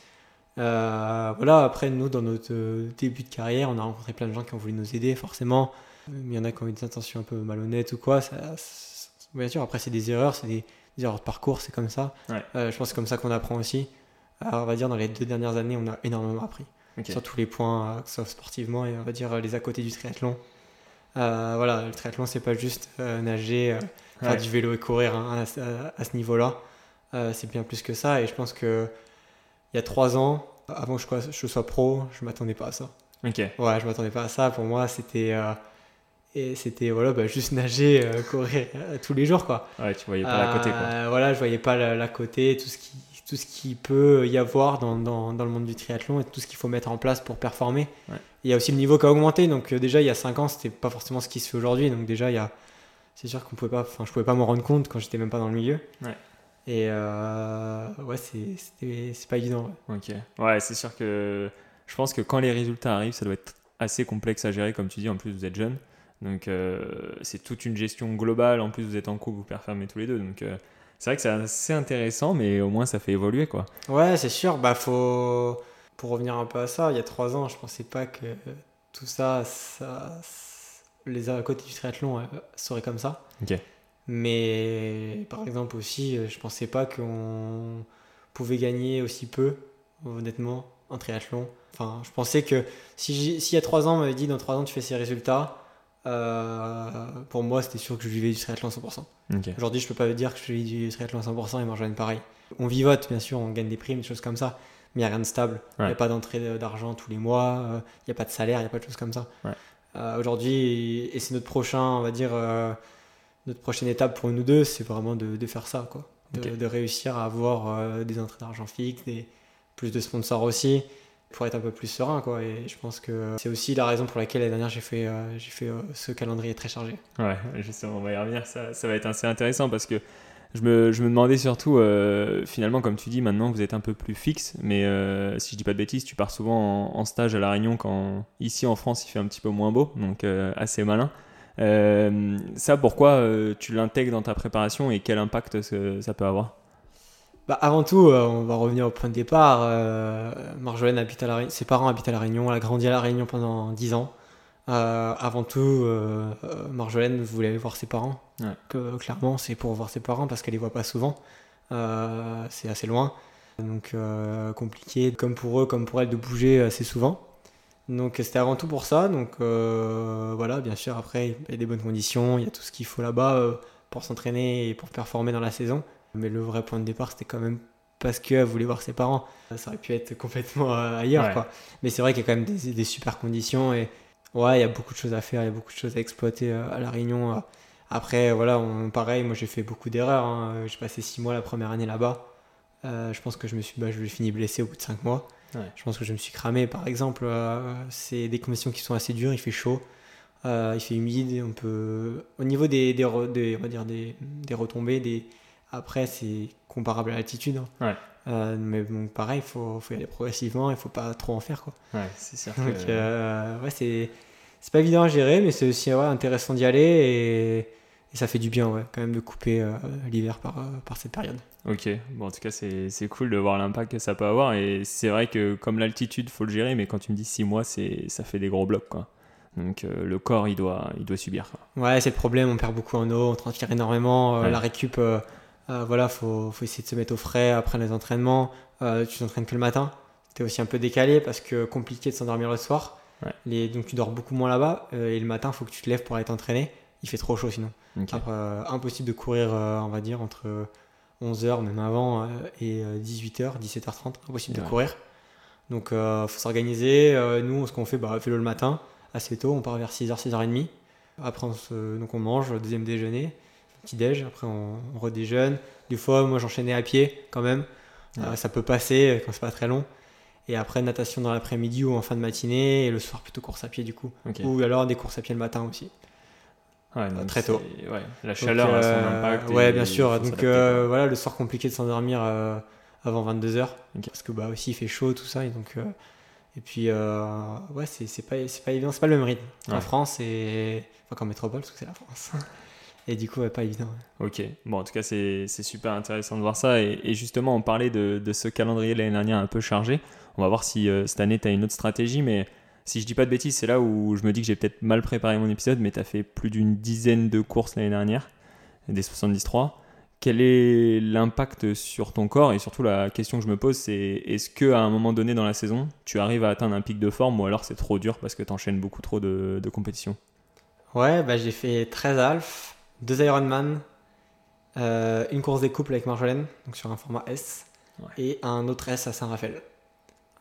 Voilà après nous dans notre début de carrière on a rencontré plein de gens qui ont voulu nous aider forcément. Mais il y en a qui ont eu des intentions un peu malhonnêtes ou quoi ça, bien sûr après c'est des erreurs c'est des de parcours, c'est comme ça. Euh, je pense que c'est comme ça qu'on apprend aussi. on va dire, dans les deux dernières années, on a énormément appris. Sur tous les points, euh, soit sportivement et on va dire les à côté du triathlon. Euh, voilà, le triathlon, c'est pas juste nager, faire du vélo et courir hein, à, ce niveau-là. c'est bien plus que ça. Et je pense que il y a trois ans, avant que je, je sois pro, je m'attendais pas à ça. Ok. Ouais, je m'attendais pas à ça. Pour moi, c'était et c'était voilà, bah, juste nager, euh, courir euh, tous les jours. Quoi. Ouais, tu voyais pas la côté. Quoi. Euh, voilà, je voyais pas la, côté, tout ce qui, tout ce qui peut y avoir dans, dans, dans le monde du triathlon et tout ce qu'il faut mettre en place pour performer. Il y a aussi le niveau qui a augmenté. Donc déjà, il y a 5 ans, c'était pas forcément ce qui se fait aujourd'hui. Donc déjà, il y a... c'est sûr qu'on pouvait pas, enfin, je pouvais pas m'en rendre compte quand j'étais même pas dans le milieu. Ouais. Et ouais, c'est pas évident. Ok. Ouais, c'est sûr que je pense que quand les résultats arrivent, ça doit être assez complexe à gérer, comme tu dis. En plus, vous êtes jeune. Donc euh, c'est toute une gestion globale. En plus, vous êtes en couple, vous performez tous les deux. Donc euh, c'est vrai que c'est assez intéressant, mais au moins ça fait évoluer quoi. Ouais, c'est sûr. Bah faut pour revenir un peu à ça. Il y a trois ans, je pensais pas que tout ça, ça les à côté du triathlon euh, seraient comme ça. Ok. Mais par exemple aussi, je pensais pas qu'on pouvait gagner aussi peu, honnêtement, en triathlon. Enfin, je pensais que si, si il y a trois ans, on m'avait dit dans trois ans tu fais ces résultats, euh, pour moi, c'était sûr que je vivais du triathlon à 100%. Aujourd'hui, je peux pas dire que je vis du triathlon à 100% et moi, pareil. On vivote, bien sûr, on gagne des primes, des choses comme ça, mais il n'y a rien de stable. Il n'y a pas d'entrée d'argent tous les mois, euh, il n'y a pas de salaire, il n'y a pas de choses comme ça. Euh, aujourd'hui, et c'est notre prochain, on va dire, notre prochaine étape pour nous deux, c'est vraiment de, faire ça, quoi. De, réussir à avoir des entrées d'argent fixes, des, plus de sponsors aussi pour être un peu plus serein quoi. Et je pense que c'est aussi la raison pour laquelle l'année dernière j'ai fait euh, j'ai fait euh, ce calendrier très chargé. Ouais justement on va y revenir. Ça, ça va être assez intéressant parce que je me, je me demandais surtout euh, finalement comme tu dis maintenant vous êtes un peu plus fixe mais si je dis pas de bêtises tu pars souvent en, stage à la Réunion quand ici en France il fait un petit peu moins beau donc assez malin. Ça pourquoi tu l'intègres dans ta préparation et quel impact ça peut avoir? Bah, avant tout, euh, on va revenir au point de départ. Euh, Marjolaine habite à la ses parents habitent à La Réunion, elle a grandi à La Réunion pendant 10 ans. Euh, avant tout, Marjolaine voulait voir ses parents. Que, clairement, c'est pour voir ses parents parce qu'elle les voit pas souvent. c'est assez loin. Donc compliqué, comme pour eux, comme pour elle, de bouger assez souvent. Donc c'était avant tout pour ça. Donc voilà, bien sûr, après, il y a des bonnes conditions, il y a tout ce qu'il faut là-bas pour s'entraîner et pour performer dans la saison. Mais le vrai point de départ, c'était quand même parce qu'elle voulait voir ses parents. Ça aurait pu être complètement euh, ailleurs, quoi. Mais c'est vrai qu'il y a quand même des, super conditions et ouais, il y a beaucoup de choses à faire, il y a beaucoup de choses à exploiter euh, à La Réunion. Euh. Après, voilà, pareil, moi j'ai fait beaucoup d'erreurs. Hein. J'ai passé six mois la première année là-bas. je pense que je me suis bah, je fini blessé au bout de cinq mois. Je pense que je me suis cramé, par exemple. c'est des conditions qui sont assez dures, il fait chaud. il fait humide, on peut... Au niveau des, des, on va dire des, des retombées, des, après, c'est comparable à l'altitude. Hein. Euh, mais bon, pareil, il faut, faut, y aller progressivement, il faut pas trop en faire. Quoi. Ouais, c'est sûr. Donc, euh, ouais, c'est, c'est pas évident à gérer, mais c'est aussi ouais, intéressant d'y aller et, et, ça fait du bien ouais, quand même de couper euh, l'hiver par, par cette période. Ok, bon, en tout cas, c'est, c'est cool de voir l'impact que ça peut avoir. Et c'est vrai que comme l'altitude, faut le gérer, mais quand tu me dis 6 mois, c'est, ça fait des gros blocs. Quoi. Donc le corps, il doit, il doit subir. Ouais, c'est le problème, on perd beaucoup en eau, on transpire énormément, la récup euh, voilà, faut, faut essayer de se mettre au frais après les entraînements. Euh, tu t'entraînes que le matin. Tu es aussi un peu décalé parce que compliqué de s'endormir le soir. Les, donc tu dors beaucoup moins là-bas. Euh, et le matin, il faut que tu te lèves pour aller t'entraîner. Il fait trop chaud sinon. impossible de courir, on va dire, entre 11h, même avant, et 18h, 17h30. Impossible de courir. Donc, il faut s'organiser. nous, ce qu'on fait, bah, vélo le matin, assez tôt. On part vers 6h, 6h30. Après, on, donc on mange, deuxième déjeuner, petit déj. Après, on, on redéjeune. Des fois, moi, j'enchaînais à pied quand même. ça peut passer quand c'est pas très long. Et après, natation dans l'après-midi ou en fin de matinée. Et le soir, plutôt course à pied du coup. Ou alors des courses à pied le matin aussi. Ouais, très tôt. Ouais, la chaleur a son euh, impact. Ouais, bien sûr. Donc euh, voilà, le soir compliqué de s'endormir euh, avant 22h. Parce que bah, aussi il fait chaud, tout ça. Et, donc, et puis, ouais, c'est pas, pas évident. C'est pas le même rythme. En France, et... enfin qu'en métropole, parce que c'est la France. Et du coup, pas évident. Ok, bon, en tout cas, c'est super intéressant de voir ça. Et, justement, on parlait de, de ce calendrier l'année dernière un peu chargé. On va voir si cette année, tu as une autre stratégie. Mais si je dis pas de bêtises, c'est là où je me dis que j'ai peut-être mal préparé mon épisode, mais tu as fait plus d'une dizaine de courses l'année dernière, des 73. Quel est l'impact sur ton corps? Et surtout, la question que je me pose, c'est est-ce qu'à un moment donné dans la saison, tu arrives à atteindre un pic de forme ou alors c'est trop dur parce que tu enchaînes beaucoup trop de, compétitions? Ouais, bah, j'ai fait 13 Alph, 2 Ironman, euh, une course des couples avec Marjolaine, donc sur un format S, et un autre S à Saint-Raphaël.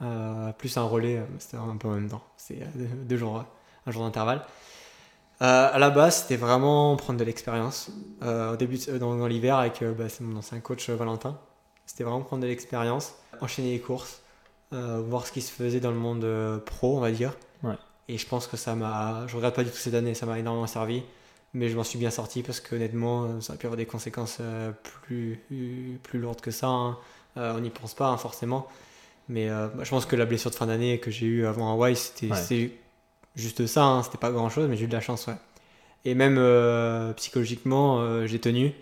Euh, plus un relais, euh, c'était un peu en même temps. C'est euh, deux, jours, un jour d'intervalle. à la base, c'était vraiment prendre de l'expérience. au début, dans, l'hiver, avec bah, mon ancien coach Valentin, c'était vraiment prendre de l'expérience, enchaîner les courses, voir ce qui se faisait dans le monde pro, on va dire. Et je pense que ça m'a. Je regrette pas du tout cette année, ça m'a énormément servi. Mais je m'en suis bien sorti parce qu'honnêtement, ça a pu avoir des conséquences plus, plus lourdes que ça. Hein. on n'y pense pas hein, forcément. Mais euh, bah, je pense que la blessure de fin d'année que j'ai eue avant Hawaï, c'était juste ça, hein, c'était pas grand chose, mais j'ai eu de la chance, ouais. Et même euh, psychologiquement, euh, j'ai tenu.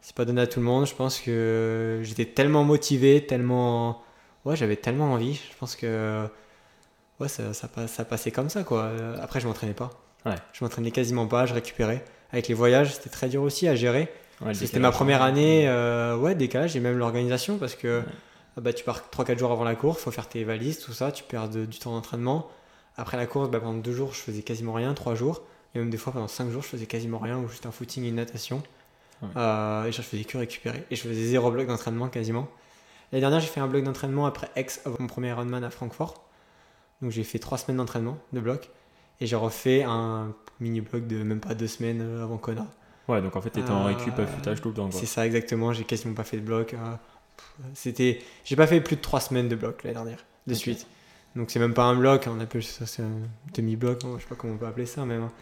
C'est pas donné à tout le monde. Je pense que j'étais tellement motivé, tellement. Ouais, j'avais tellement envie. Je pense que. Ouais, ça, ça, ça passait comme ça, quoi. Après, je m'entraînais pas. Ouais. Je m'entraînais quasiment pas, je récupérais. Avec les voyages, c'était très dur aussi à gérer. c'était ma première année, ouais, décalage et même l'organisation parce que. Ah bah, tu pars 3-4 jours avant la course, faut faire tes valises, tout ça, tu perds du temps d'entraînement. Après la course, bah, pendant 2 jours, je faisais quasiment rien, 3 jours. Et même des fois, pendant 5 jours, je faisais quasiment rien, ou juste un footing et une natation. Euh, et je faisais que récupérer. Et je faisais zéro bloc d'entraînement quasiment. L'année dernière, j'ai fait un bloc d'entraînement après ex, avant mon premier Ironman à Francfort. Donc j'ai fait 3 semaines d'entraînement de bloc. Et j'ai refait un mini bloc de même pas 2 semaines euh, avant Kona. Ouais, donc en fait, tu étais en récup à foutage tout le temps. C'est ça, exactement. J'ai quasiment pas fait de bloc. Euh, c'était, j'ai pas fait plus de 3 semaines de bloc l'année dernière, de suite. Donc c'est même pas un bloc, on appelle ça c'est un demi-bloc, je sais pas comment on peut appeler ça même. Hein.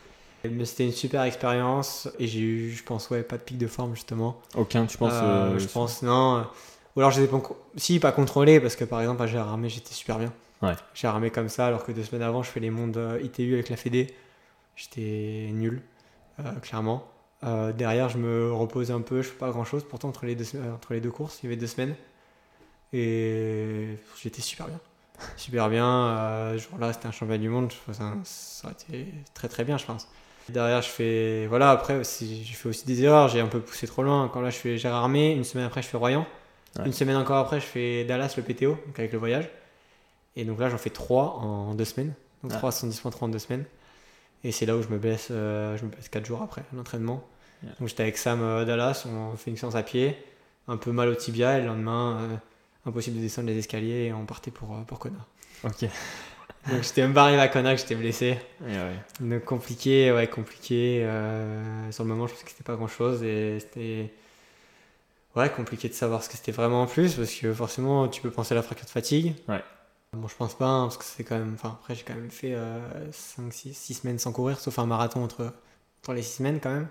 Mais c'était une super expérience et j'ai eu, je pense, ouais, pas de pic de forme justement. Aucun, tu penses euh, euh, Je pense, non. Ou alors je pas, si, pas contrôlé parce que par exemple à Gérardmer j'étais super bien. Ouais. Gérardmer comme ça alors que deux semaines avant je fais les mondes euh, ITU avec la Fédé. J'étais nul, clairement. Euh, derrière, je me repose un peu, je fais pas grand chose. Pourtant, entre les deux, entre les deux courses, il y avait deux semaines. Et j'étais super bien. Super bien. Euh, ce jour-là, c'était un championnat du monde. Ça, ça a été très très bien, je pense. Derrière, je fais. Voilà, après, j'ai fait aussi des erreurs. J'ai un peu poussé trop loin. Quand là, je fais Gérard Armé. Une semaine après, je fais Royan. Une semaine encore après, je fais Dallas, le PTO, donc avec le voyage. Et donc là, j'en fais trois en deux semaines. Donc ah. 3 70.3 en deux semaines. Et c'est là où je me blesse, euh, je me blesse 4 jours après l'entraînement. Donc j'étais avec Sam euh, Dallas, on fait une séance à pied, un peu mal au tibia, et le lendemain, euh, impossible de descendre les escaliers, et on partait pour, pour Kona. Ok. Donc j'étais même pas arrivé à Kona, j'étais blessé. Donc compliqué, ouais, compliqué. sur le moment, je pensais que c'était pas grand chose, et c'était ouais, compliqué de savoir ce que c'était vraiment en plus, parce que forcément, tu peux penser à la fracture de fatigue. Ouais. Bon, je pense pas, hein, parce que c'est quand même. Enfin, après, j'ai quand même fait 5, 6, 6 semaines sans courir, sauf un marathon entre, entre les 6 semaines quand même.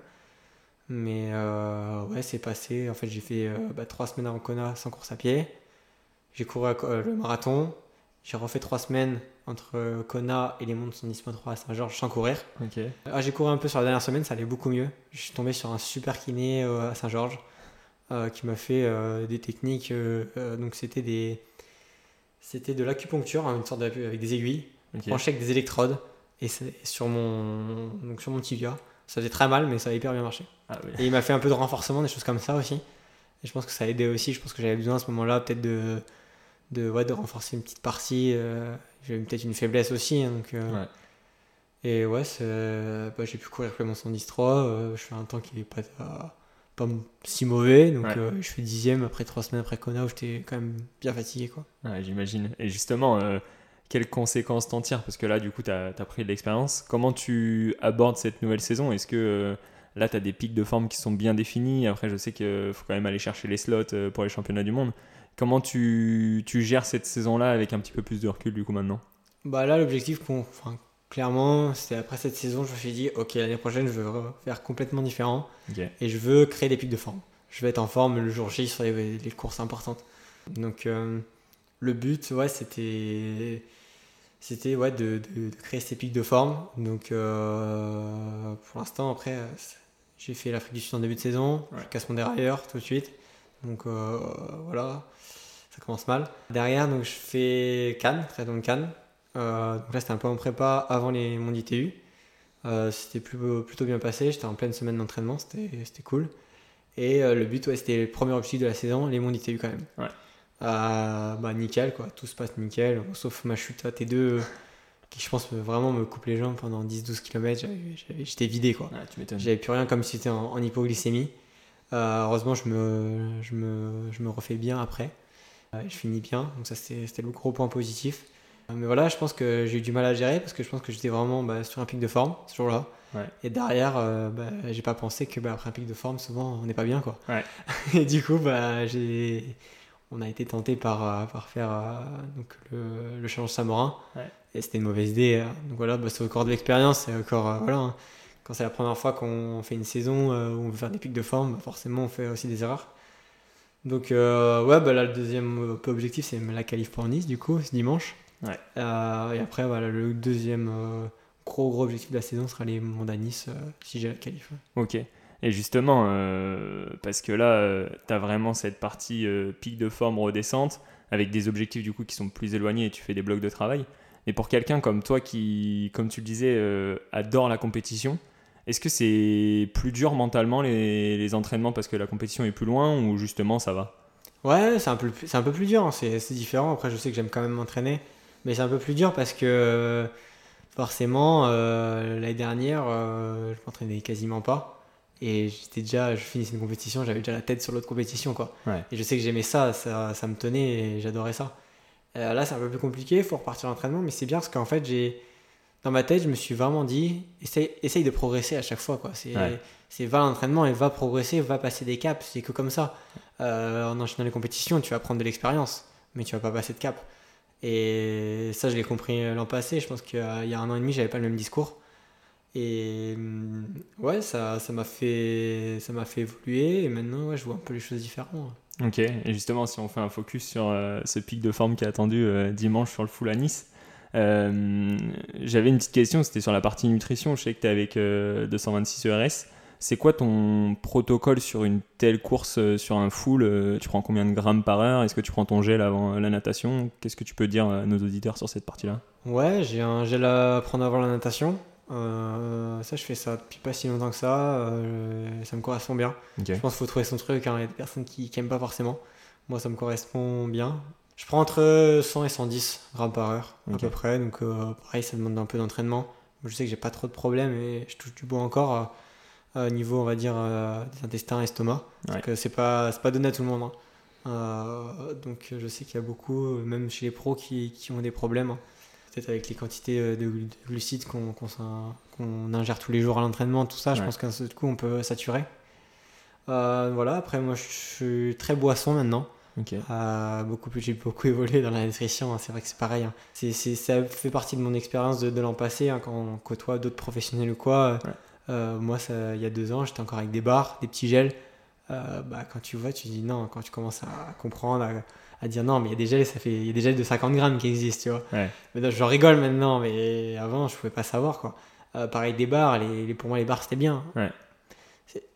Mais euh, ouais, c'est passé. En fait, j'ai fait 3 euh, bah, semaines avant Kona sans course à pied. J'ai couru euh, le marathon. J'ai refait 3 semaines entre Kona et les monts de 3 à Saint-Georges sans courir. Ah, j'ai couru un peu sur la dernière semaine, ça allait beaucoup mieux. Je suis tombé sur un super kiné à Saint-Georges qui m'a fait des techniques. donc, c'était des c'était de l'acupuncture, hein, une sorte avec des aiguilles, okay. branché avec des électrodes, et sur mon, donc sur mon tibia. Ça faisait très mal, mais ça a hyper bien marché. Ah et il m'a fait un peu de renforcement, des choses comme ça aussi. Et je pense que ça a aidé aussi. Je pense que j'avais besoin à ce moment-là peut-être de, de, ouais, de renforcer une petite partie. Euh, j'avais peut-être une faiblesse aussi. Hein, donc, euh, Et ouais, bah, j'ai pu courir plus mon 110-3. Euh, je fais un temps qui n'est pas pas si mauvais. Donc euh, je fais dixième après trois semaines après Kona où j'étais quand même bien fatigué. quoi. Ouais, J'imagine. Et justement, euh, quelles conséquences t'en tires? Parce que là, du coup, tu as, pris de l'expérience. Comment tu abordes cette nouvelle saison? Est-ce que euh, là, tu as des pics de forme qui sont bien définis? Après, je sais qu'il faut quand même aller chercher les slots pour les championnats du monde. Comment tu, tu gères cette saison-là avec un petit peu plus de recul, du coup, maintenant? Bah là, l'objectif, enfin, clairement, c'était après cette saison, je me suis dit, ok, l'année prochaine, je veux faire complètement différent. Et je veux créer des pics de forme. Je vais être en forme le jour J sur les, courses importantes. Donc, euh, le but, ouais, c'était c'était ouais, de, de, créer ces pics de forme. Donc euh, pour l'instant, après, j'ai fait l'Afrique du Sud en début de saison, je casse mon derrière tout de suite. Donc euh, voilà, ça commence mal. Derrière, donc je fais Cannes, très de Cannes. Euh, donc là, c'était un peu en prépa avant les, mon ITU. c'était plutôt bien passé, j'étais en pleine semaine d'entraînement, c'était cool. Et le but, ouais, c'était le premier objectif de la saison, les mondes ITU quand même. Ouais. Euh, bah nickel quoi, tout se passe nickel, sauf ma chute à T2 qui je pense vraiment me coupe les jambes pendant 10-12 km, j'étais vidé quoi. J'avais plus rien comme si c'était en, hypoglycémie. Euh, heureusement je me, je, me, je me refais bien après, euh, je finis bien, donc ça c'était le gros point positif. Mais voilà, je pense que j'ai eu du mal à gérer parce que je pense que j'étais vraiment bah, sur un pic de forme ce jour-là. Et derrière, bah, j'ai pas pensé que bah, après un pic de forme, souvent on n'est pas bien quoi. Et du coup, bah, j'ai on a été tenté par, euh, par faire euh, donc le, le challenge Samorin. Et c'était une mauvaise idée. Hein. Donc voilà, c'est encore de l'expérience. Encore, euh, voilà, hein. Quand c'est la première fois qu'on fait une saison où on veut faire des pics de forme, forcément on fait aussi des erreurs. Donc ouais, bah, là le deuxième objectif c'est la qualif pour Nice du coup, ce dimanche. Et après voilà, le deuxième gros gros objectif de la saison sera les à Nice si j'ai la qualif. Ok. Et justement, euh, parce que là, euh, tu as vraiment cette partie euh, pic de forme redescente, avec des objectifs du coup qui sont plus éloignés et tu fais des blocs de travail. Mais pour quelqu'un comme toi qui, comme tu le disais, adore la compétition, est-ce que c'est plus dur mentalement les, les, entraînements parce que la compétition est plus loin ou justement ça va? Ouais, c'est un, peu, un peu plus dur, hein. c'est différent. Après, je sais que j'aime quand même m'entraîner, mais c'est un peu plus dur parce que forcément, l'année dernière, je m'entraînais quasiment pas. Et j'étais déjà, je finissais une compétition, j'avais déjà la tête sur l'autre compétition, quoi. Et je sais que j'aimais ça, ça, ça, me tenait et j'adorais ça. Euh, là, c'est un peu plus compliqué, il faut repartir à l'entraînement, mais c'est bien parce qu'en fait, j'ai, dans ma tête, je me suis vraiment dit, essaye, essaye de progresser à chaque fois, quoi. C'est, c'est va à l'entraînement et va progresser, va passer des caps, c'est que comme ça. Euh, en enchaînant les compétitions, tu vas prendre de l'expérience, mais tu vas pas passer de cap. Et ça, je l'ai compris l'an passé, je pense qu'il y a un an et demi, j'avais pas le même discours. Et mm, ouais, ça, ça m'a fait, ça m'a fait évoluer et maintenant ouais, je vois un peu les choses différemment. Ok, et justement, si on fait un focus sur euh, ce pic de forme qui est attendu euh, dimanche sur le full à Nice, euh, j'avais une petite question, c'était sur la partie nutrition. Je sais que tu es avec 226 ERS. C'est quoi ton protocole sur une telle course, sur un full Tu prends combien de grammes par heure? Est-ce que tu prends ton gel avant la natation? Qu'est-ce que tu peux dire à nos auditeurs sur cette partie-là? Ouais, j'ai un gel à prendre avant la natation. Euh, ça, je fais ça depuis pas si longtemps que ça. Euh, ça me correspond bien. Je pense qu'il faut trouver son truc. Hein. Il y a des personnes qui n'aiment pas forcément. Moi, ça me correspond bien. Je prends entre 100 et 110 grammes par heure, à peu près. Donc, euh, pareil, ça demande un peu d'entraînement. Je sais que j'ai pas trop de problèmes et je touche du bois encore au niveau, on va dire, des intestins, estomac. Donc, c'est pas, pas donné à tout le monde. Hein. donc, je sais qu'il y a beaucoup, même chez les pros, qui, qui ont des problèmes. Hein peut-être avec les quantités euh, de, glucides qu'on ingère tous les jours à l'entraînement, tout ça, je pense qu'un seul coup on peut saturer. Euh, voilà, après moi je suis très boisson maintenant. Euh, beaucoup plus, j'ai beaucoup évolué dans la nutrition, hein, c'est vrai que c'est pareil. Hein. C'est, ça fait partie de mon expérience de, l'an passé, hein, quand on côtoie d'autres professionnels ou quoi. Moi, il y a deux ans, j'étais encore avec des bars, des petits gels. bah, quand tu vois, tu dis non, quand tu commences à comprendre, à dire non, mais il y a des gels, ça fait, il y a des gels de 50 grammes qui existent, tu vois. Ouais. Mais je rigole maintenant, mais avant, je pouvais pas savoir, quoi. Euh, pareil, des bars, les, pour moi, les bars, c'était bien. Ouais.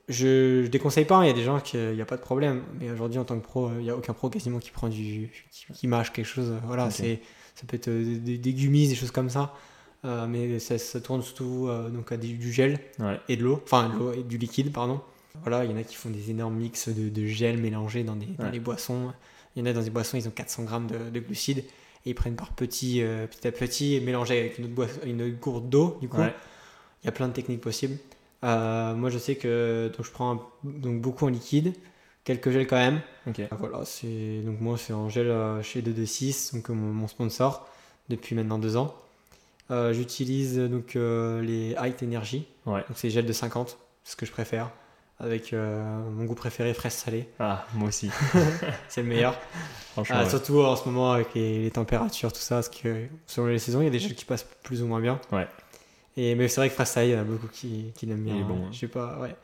Je, je déconseille pas, il y a des gens qui, il n'y a pas de problème. Mais aujourd'hui, en tant que pro, il n'y a aucun pro quasiment qui prend du, qui, mâche quelque chose. Voilà, c'est, ça peut être des, des, gummies, des choses comme ça. Euh, mais ça, ça, tourne surtout euh, donc à du, gel et de l'eau, enfin l'eau et du liquide, pardon. Voilà, il y en a qui font des énormes mix de, de gel mélangés dans, des, dans les boissons. Il y en a dans des boissons, ils ont 400 grammes de, glucides et ils prennent par petit, euh, petit à petit, mélangé avec une, autre boisson, une gourde d'eau. Du coup, il y a plein de techniques possibles. Moi, je sais que donc, je prends donc, beaucoup en liquide, quelques gels quand même. voilà, c'est donc moi c'est en gel chez 226, donc mon, mon sponsor. depuis maintenant deux ans. J'utilise donc les Height Energy, Ouais. donc c'est gel de 50, c'est ce que je préfère, avec mon goût préféré fraise salée. Ah, moi aussi. c'est le meilleur. Franchement. Ah, ouais. Surtout en ce moment avec les, les températures, tout ça, parce que selon les saisons, il y a des gels qui passent plus ou moins bien. Ouais. Et, mais c'est vrai que fraise salée, il y en a beaucoup qui, qui l'aiment bien. Il est bon, hein. hein. Je sais pas, ouais.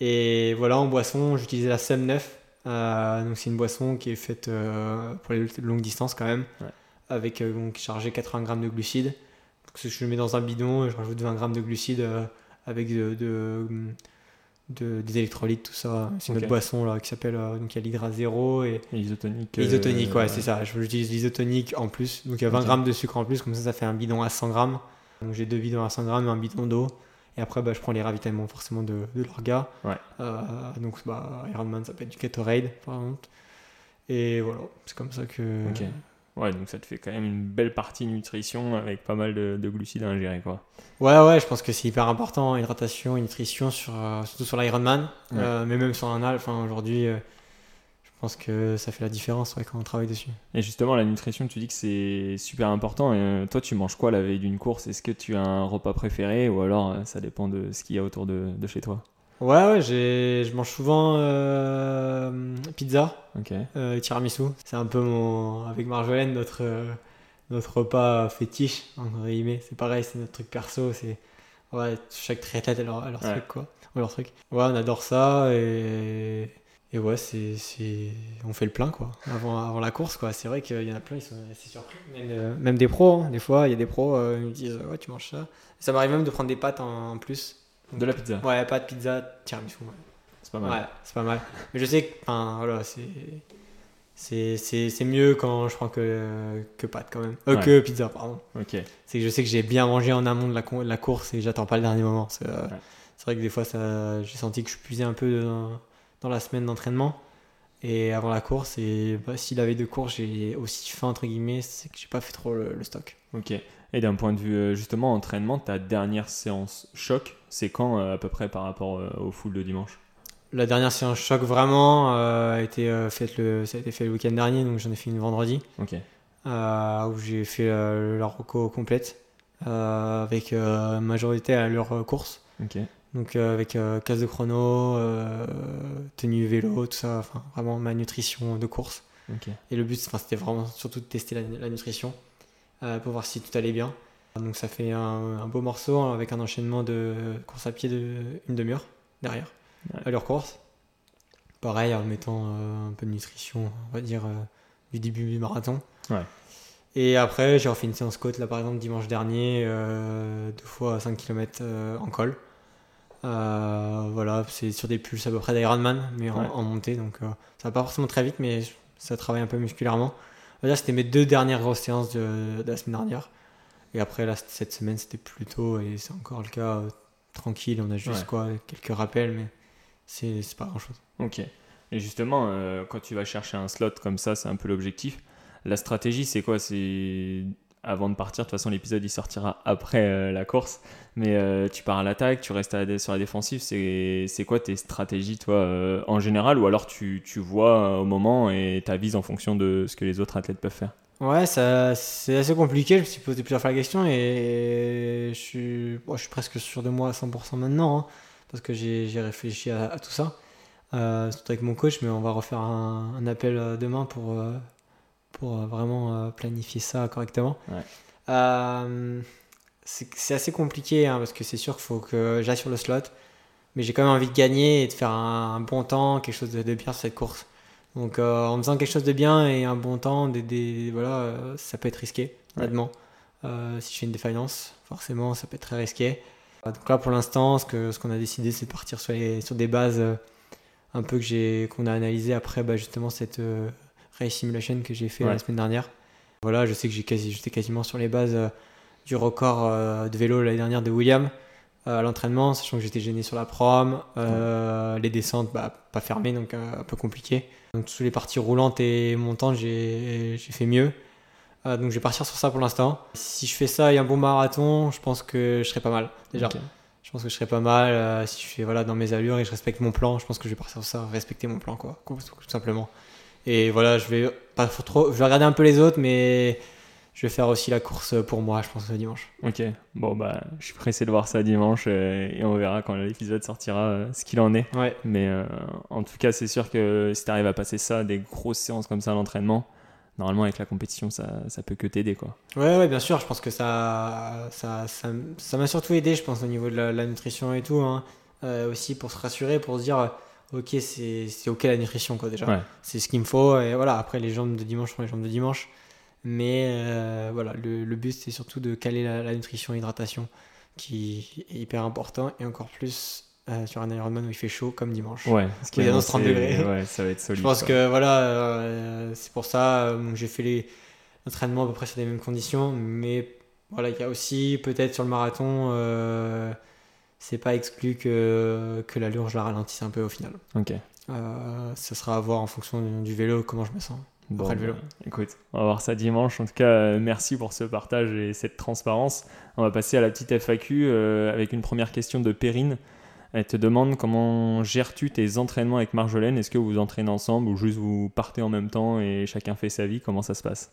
Et voilà, en boisson, j'utilisais la Sem 9. Euh, donc c'est une boisson qui est faite euh, pour les longues distances quand même, Ouais. avec euh, donc chargé 80 grammes de glucides. Je le mets dans un bidon, et je rajoute 20 grammes de glucides euh, avec de, de- de- des électrolytes, tout ça. C'est une Ok. autre boisson là qui s'appelle euh, donc il y a l'hydra zéro et Isotonique. Isotonique, euh, ouais, c'est ça. Je- J'utilise l'isotonique en plus. Donc il y a 20 Ok. grammes de sucre en plus, comme ça, ça fait un bidon à 100 grammes. Donc j'ai deux bidons à 100 grammes et un bidon d'eau. Et après, bah, je prends les ravitaillements forcément de, de l'orga. Ouais. Euh, donc bah, Ironman, ça peut être du Gatorade, par exemple. Et voilà, c'est comme ça que. Ouais, donc ça te fait quand même une belle partie nutrition avec pas mal de, de glucides à ingérer, quoi. Ouais, ouais, je pense que c'est hyper important, hydratation et nutrition, sur, euh, surtout sur l'Ironman. Ouais. Euh, mais même sur un Al, enfin aujourd'hui, euh, je pense que ça fait la différence ouais, quand on travaille dessus. Et justement, la nutrition, tu dis que c'est super important. Et, toi, tu manges quoi la veille d'une course? Est-ce que tu as un repas préféré ou alors ça dépend de ce qu'il y a autour de, de chez toi? Ouais, ouais, j'ai- je mange souvent euh, pizza. Euh, tiramisu, c'est un peu mon avec Marjolaine notre euh, notre repas fétiche entre guillemets. C'est pareil, c'est notre truc perso. C'est ouais, chaque triathlète a leur, leur Ouais. truc quoi, a leur truc. Ouais, on adore ça et et ouais, c'est c'est on fait le plein quoi avant avant la course quoi. C'est vrai qu'il y en a plein ils sont assez surpris. Même, même des pros, hein. des fois il y a des pros ils me disent ouais tu manges ça. Ça m'arrive même de prendre des pâtes en, en plus. De la pizza. Ouais, pâtes, pizza, tiramisu. ouais. C'est pas mal. Ouais, c'est pas mal. Mais je sais que, enfin, voilà, c'est. C'est, c'est, c'est mieux quand je prends que, que pâtes quand même. Euh, Ouais. Que pizza, pardon. Ok. C'est que je sais que j'ai bien mangé en amont de la, con- de la course et j'attends pas le dernier moment. C'est, euh, Ouais. vrai que des fois, ça, j'ai senti que je puisais un peu dans, dans la semaine d'entraînement. Et avant la course, et bah, si la veille de course j'ai aussi faim, entre guillemets, c'est que j'ai pas fait trop le, le stock. Ok. Et d'un point de vue euh, justement entraînement, ta dernière séance choc, c'est quand euh, à peu près par rapport euh, au full de dimanche? La dernière séance choc vraiment euh, a été faite le, ça a été fait le week-end dernier, donc j'en ai fait une vendredi. Ok. où j'ai fait la reco complète avec majorité à leur euh, course. Ok. Donc euh, avec euh, case de chrono, euh, tenue vélo, tout ça, enfin vraiment ma nutrition de course. Ok. Et le but, c'était vraiment surtout de tester la, la nutrition pour voir si tout allait bien. Donc ça fait un, un beau morceau hein, avec un enchaînement de course à pied de une demi-heure derrière Ouais. à leur course. Pareil en mettant euh, un peu de nutrition, on va dire euh, du début du marathon. Ouais. Et après, j'ai refait une séance côte là par exemple dimanche dernier, euh, deux fois 5 km en col. Voilà, c'est sur des pulses à peu près d'Ironman, mais en, Ouais. en montée, donc ça va pas forcément très vite, mais ça travaille un peu musculairement. Que c'était mes deux dernières grosses séances de, de la semaine dernière. Et après, là, cette semaine, c'était plutôt, et c'est encore le cas, euh, tranquille. On a juste Ouais. quoi, quelques rappels, mais c'est pas grand chose. Ok. Et justement, euh, quand tu vas chercher un slot comme ça, c'est un peu l'objectif. La stratégie, c'est quoi? C'est avant de partir. De toute façon, l'épisode il sortira après euh, la course. Mais euh, tu pars à l'attaque, tu restes à la- sur la défensive. C'est c'est quoi tes stratégies, toi, euh, en général? Ou alors tu, tu vois au moment et t'avises en fonction de ce que les autres athlètes peuvent faire? Ouais, ça, c'est assez compliqué. Je me suis posé plusieurs fois la question et je suis, bon, je suis presque sûr de moi à 100% maintenant hein, parce que j'ai j'ai réfléchi à, à tout ça. Euh, surtout avec mon coach, mais on va refaire un, un appel euh, demain pour, euh, pour vraiment planifier ça correctement. Ouais. Euh, c'est c'est assez compliqué hein, parce que c'est sûr qu'il faut que sur le slot, mais j'ai quand même envie de gagner et de faire un, un bon temps, quelque chose de, de bien sur cette course. Donc euh, en faisant quelque chose de bien et un bon temps, des, des- voilà, euh, ça peut être risqué, Ouais. honnêtement. Euh, si je fais une défaillance, forcément, ça peut être très risqué. Donc là, pour l'instant, ce qu'on a décidé, c'est de partir sur, les, sur des bases un peu que j'ai qu'on a analysé après bah, justement cette race simulation que j'ai fait Ouais. la semaine dernière. Voilà, je sais que quasi, j'étais quasiment sur les bases du record de vélo l'année dernière de William à l'entraînement, sachant que j'étais gêné sur la prom, euh, les descentes bah, pas fermées, donc euh, un peu compliqué. Donc sous les parties roulantes et montantes, j'ai fait mieux. Euh, donc je vais partir sur ça pour l'instant. Si je fais ça et un bon marathon, je pense que je serai pas mal déjà. Je pense que je serai pas mal euh, si je fais voilà dans mes allures et je respecte mon plan. Je pense que je vais partir sur ça, respecter mon plan quoi, tout simplement. Et voilà, je vais pas trop, je vais regarder un peu les autres, mais je vais faire aussi la course pour moi, je pense, le dimanche. Ok, bon, bah, je suis pressé de voir ça dimanche et on verra quand l'épisode sortira ce qu'il en est. Ouais. Mais en tout cas, c'est sûr que si tu arrives à passer ça, des grosses séances comme ça à l'entraînement, normalement avec la compétition ça, ça peut que t'aider quoi. Ouais, ouais bien sûr je pense que ça ça, ça, m'a surtout aidé je pense au niveau de la, nutrition et tout hein. euh, aussi pour se rassurer pour se dire ok c'est ok la nutrition quoi déjà c'est ce qu'il me faut et voilà après les jambes de dimanche sont les jambes de dimanche mais euh, voilà le, le but c'est surtout de caler la, la nutrition et l'hydratation qui est hyper important et encore plus euh, sur un Ironman où il fait chaud comme dimanche. Ouais, parce qu'il y a 30 degrés. Ouais, ça va être solide. Je pense que voilà, euh, c'est pour ça euh, j'ai fait les entraînements à peu près sur les mêmes conditions, mais voilà, il y a aussi peut-être sur le marathon, c'est pas exclu que, que l'allure je la ralentisse un peu au final. Ok. ça sera à voir en fonction du, vélo comment je me sens. Après le vélo. Bah, écoute, on va voir ça dimanche. En tout cas, merci pour ce partage et cette transparence. On va passer à la petite FAQ avec une première question de Perrine. Elle te demande comment gères-tu tes entraînements avec Marjolaine? Est-ce que vous vous entraînez ensemble ou juste vous partez en même temps et chacun fait sa vie? Comment ça se passe?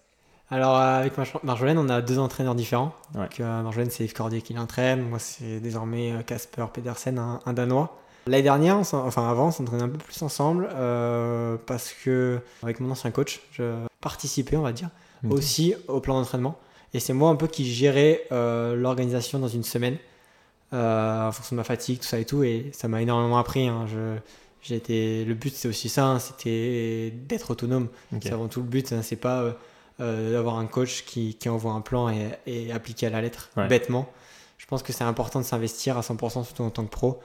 Alors avec Marjolaine, on a deux entraîneurs différents. Euh, Marjolaine, c'est Yves Cordier qui l'entraîne. Moi, c'est désormais euh, Casper Pedersen, un, Danois. L'année dernière, enfin avant, on s'entraînait un peu plus ensemble euh, parce que avec mon ancien coach, je participais, on va dire, aussi au plan d'entraînement. Et c'est moi un peu qui gérais l'organisation dans une semaine. Euh, en fonction de ma fatigue, tout ça et tout. Et ça m'a énormément appris. Hein. Je, été, le but, c'est aussi ça, hein, c'était d'être autonome. C'est avant tout le but. Hein. c'est pas euh, euh, d'avoir un coach qui, qui, envoie un plan et, et appliquer à la lettre, bêtement. Je pense que c'est important de s'investir à 100%, surtout en tant que pro,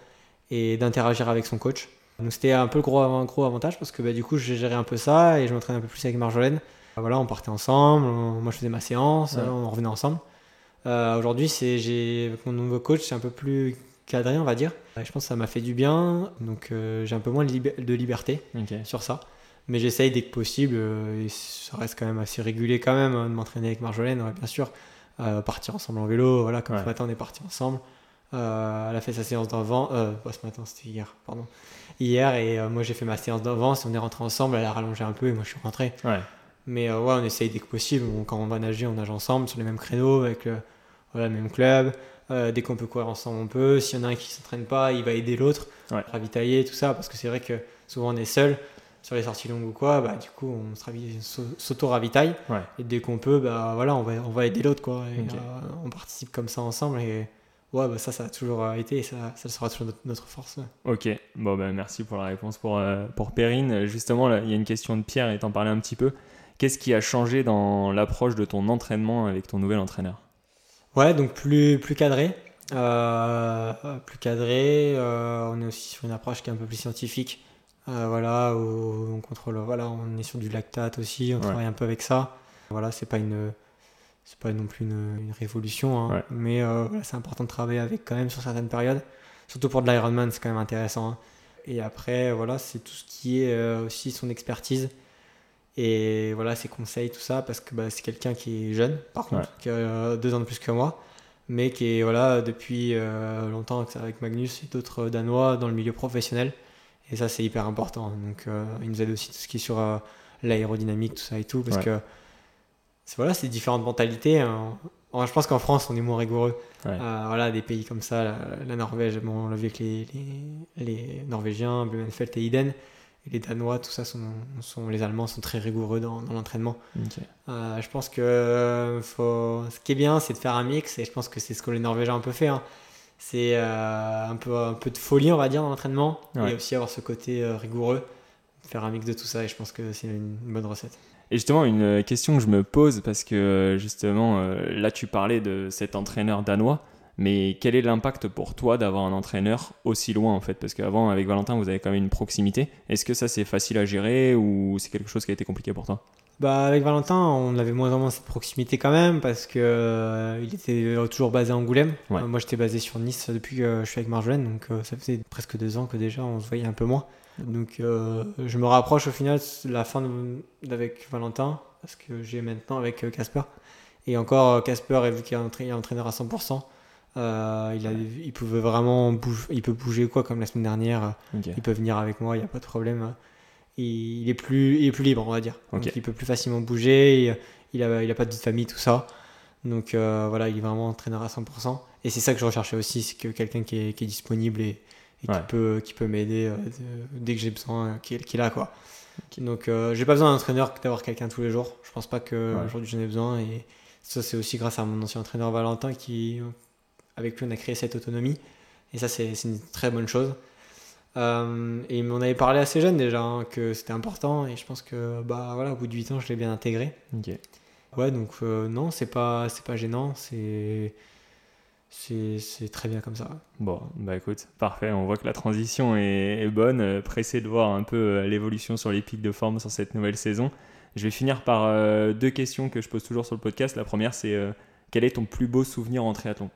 et d'interagir avec son coach. Donc c'était un peu le gros, un gros avantage parce que bah, du coup, j'ai géré un peu ça et je m'entraînais un peu plus avec Marjolaine. Voilà, on partait ensemble, moi je faisais ma séance, on revenait ensemble. Euh, aujourd'hui, j'ai, avec mon nouveau coach, c'est un peu plus cadré, on va dire. je pense que ça m'a fait du bien, donc euh, j'ai un peu moins de, liberté sur ça. Mais j'essaye dès que possible, euh, et ça reste quand même assez régulier quand même, hein, de m'entraîner avec Marjolaine, bien sûr. partir ensemble en vélo, voilà, comme ce matin on est parti ensemble. Elle a fait sa séance d'avant, pas ce matin, c'était hier, pardon. Hier, et moi j'ai fait ma séance d'avance, on est rentré ensemble, elle a rallongé un peu et moi je suis rentré. Mais ouais, on essaye dès que possible. quand on va nager, on nage ensemble sur les mêmes créneaux avec le, voilà, même club. Euh, dès qu'on peut courir ensemble, on peut. S'il y en a un qui s'entraîne pas, il va aider l'autre, ravitailler, tout ça. Parce que c'est vrai que souvent on est seul sur les sorties longues ou quoi. Bah, du coup, on s'auto-ravitaille. Et dès qu'on peut, bah, voilà, on, va, on va aider l'autre. quoi. Euh, on participe comme ça ensemble. Et ouais, bah, ça, ça a toujours été et ça, ça sera toujours notre, force. Ok, bon, bah, merci pour la réponse pour, euh, pour Perrine. Justement, il y a une question de Pierre et t'en parlais un petit peu. Qu'est-ce qui a changé dans l'approche de ton entraînement avec ton nouvel entraîneur? Ouais, donc plus, plus cadré. Euh, plus cadré. Euh, on est aussi sur une approche qui est un peu plus scientifique. Euh, voilà, où on contrôle. Voilà, on est sur du lactate aussi. On travaille un peu avec ça. Voilà, c'est pas une, c'est pas non plus une, révolution, hein. mais voilà, c'est important de travailler avec quand même sur certaines périodes. Surtout pour de l'Ironman, c'est quand même intéressant. Hein. Et après, voilà, c'est tout ce qui est aussi son expertise et voilà, ses conseils, tout ça, parce que bah, c'est quelqu'un qui est jeune, par contre, qui a euh, deux ans de plus que moi, mais qui est voilà, depuis euh, longtemps avec Magnus et d'autres Danois dans le milieu professionnel. Et ça, c'est hyper important. Donc, euh, il nous aide aussi tout ce qui est sur l'aérodynamique, tout ça et tout, parce que voilà, c'est différentes mentalités. Hein. je pense qu'en France, on est moins rigoureux. voilà, des pays comme ça, la, Norvège, bon, on l'a vu avec les, les, les Norvégiens, Blumenfeld et Iden les Danois, tout ça, sont, sont, les Allemands sont très rigoureux dans, l'entraînement. Euh, je pense que faut, ce qui est bien, c'est de faire un mix, et je pense que c'est ce que les Norvégiens ont un peu fait. Hein. C'est euh, un, peu, un peu de folie, on va dire, dans l'entraînement, et aussi avoir ce côté euh, rigoureux, faire un mix de tout ça, et je pense que c'est une, bonne recette. Et justement, une question que je me pose, parce que justement, là, tu parlais de cet entraîneur danois. Mais quel est l'impact pour toi d'avoir un entraîneur aussi loin en fait? Parce qu'avant, avec Valentin, vous avez quand même une proximité. Est-ce que ça c'est facile à gérer ou c'est quelque chose qui a été compliqué pour toi? Bah, avec Valentin, on avait moins en moins cette proximité quand même parce que euh, il était toujours basé à Angoulême. Euh, moi, j'étais basé sur Nice depuis que je suis avec Marjolaine, donc euh, ça faisait presque deux ans que déjà on se voyait un peu moins. Donc, je me rapproche au final de la fin avec Valentin parce que j'ai maintenant avec Casper. Et encore, Casper, vu qu'il est entraîneur à 100%, euh, il, a, il pouvait vraiment bouger, il peut bouger quoi comme la semaine dernière. Il peut venir avec moi, il n'y a pas de problème. Il, est plus, il est plus libre, on va dire. Donc il peut plus facilement bouger. Il, il a, il a pas de vie de famille, tout ça. Donc voilà, il est vraiment entraîneur à 100%. Et c'est ça que je recherchais aussi, c'est que quelqu'un qui est, qui est, disponible et, qui peut, qui peut m'aider dès que j'ai besoin, qu'il est là, quoi. Donc j'ai pas besoin d'un entraîneur d'avoir quelqu'un tous les jours. Je pense pas qu'aujourd'hui j'en ai besoin. Et ça, c'est aussi grâce à mon ancien entraîneur Valentin qui, avec lui, on a créé cette autonomie. Et ça, c'est une très bonne chose. Euh, et il m'en avait parlé assez jeune déjà, hein, que c'était important. Et je pense que, bah voilà, au bout de 8 ans, je l'ai bien intégré. Ouais, donc euh, non, c'est pas, pas gênant. C'est. C'est très bien comme ça. Bon, bah écoute, parfait. On voit que la transition est, bonne. Pressé de voir un peu euh, l'évolution sur les pics de forme sur cette nouvelle saison. Je vais finir par deux questions que je pose toujours sur le podcast. La première, c'est quel est ton plus beau souvenir en triathlon?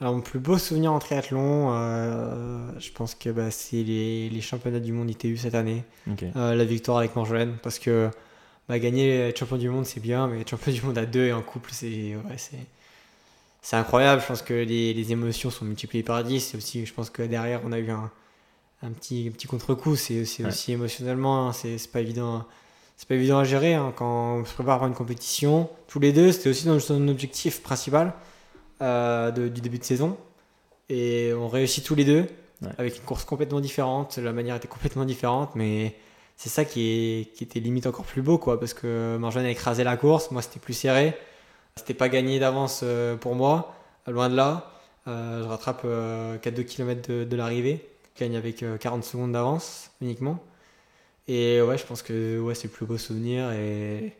Alors, mon plus beau souvenir en triathlon, euh, je pense que bah, c'est les, les, championnats du monde ITU cette année. Euh, la victoire avec Marjolaine, parce que bah, gagner champion du monde, c'est bien, mais champion du monde à deux et en couple, c'est ouais, c'est incroyable. Je pense que les, les, émotions sont multipliées par 10. Et aussi, je pense que derrière, on a eu un, un petit, petit contre-coup. C'est aussi émotionnellement, hein, c'est pas évident. C'est pas évident à gérer hein, quand on se prépare à une compétition. Tous les deux, c'était aussi son objectif principal. Euh, du début de saison. Et on réussit tous les deux, avec une course complètement différente. La manière était complètement différente, mais c'est ça qui, est, qui, était limite encore plus beau, quoi, parce que Marjane a écrasé la course, moi c'était plus serré. C'était pas gagné d'avance euh, pour moi, loin de là. Euh, je rattrape 4-2 km de, de l'arrivée, gagne avec 40 secondes d'avance uniquement. Et ouais, je pense que ouais, c'est le plus beau souvenir. Et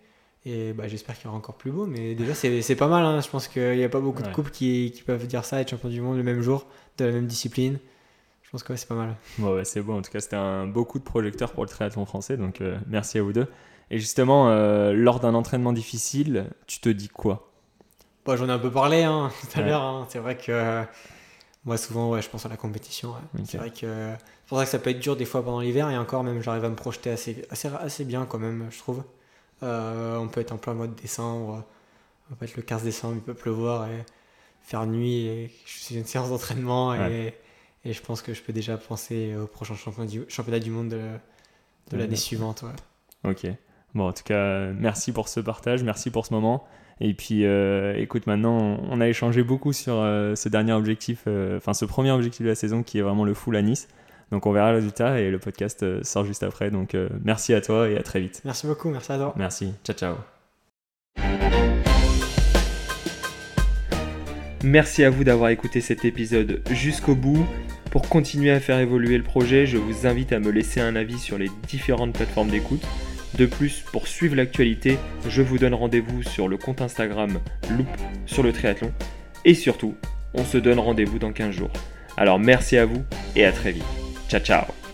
et bah, j'espère qu'il y aura encore plus beau, mais déjà c'est pas mal. Hein. Je pense qu'il n'y a pas beaucoup de couples qui, qui, peuvent dire ça, être champion du monde le même jour, de la même discipline. Je pense que c'est pas mal. Bon, c'est bon. En tout cas, c'était un beau coup de projecteur pour le triathlon français. Donc euh, merci à vous deux. Et justement, euh, lors d'un entraînement difficile, tu te dis quoi? Bah, J'en ai un peu parlé hein, tout à l'heure. Hein. C'est vrai que moi, souvent, ouais, je pense à la compétition. C'est vrai que c'est pour ça que ça peut être dur des fois pendant l'hiver. Et encore, même, j'arrive à me projeter assez, assez, assez bien quand même, je trouve. Euh, on peut être en plein mois de décembre, on peut être le 15 décembre, il peut pleuvoir et faire nuit et je suis une séance d'entraînement et, et, je pense que je peux déjà penser au prochain championnat du, championnat du monde de, de l'année suivante. Ok. Bon, en tout cas, merci pour ce partage, merci pour ce moment. Et puis, euh, écoute, maintenant, on a échangé beaucoup sur euh, ce dernier objectif, enfin ce premier objectif de la saison qui est vraiment le full à Nice. Donc on verra le résultat et le podcast euh, sort juste après. Donc euh, merci à toi et à très vite. Merci beaucoup, merci à toi. Merci, ciao ciao. Merci à vous d'avoir écouté cet épisode jusqu'au bout. Pour continuer à faire évoluer le projet, je vous invite à me laisser un avis sur les différentes plateformes d'écoute. De plus, pour suivre l'actualité, je vous donne rendez-vous sur le compte Instagram Loop sur le triathlon. Et surtout, on se donne rendez-vous dans 15 jours. Alors merci à vous et à très vite. Ciao, ciao.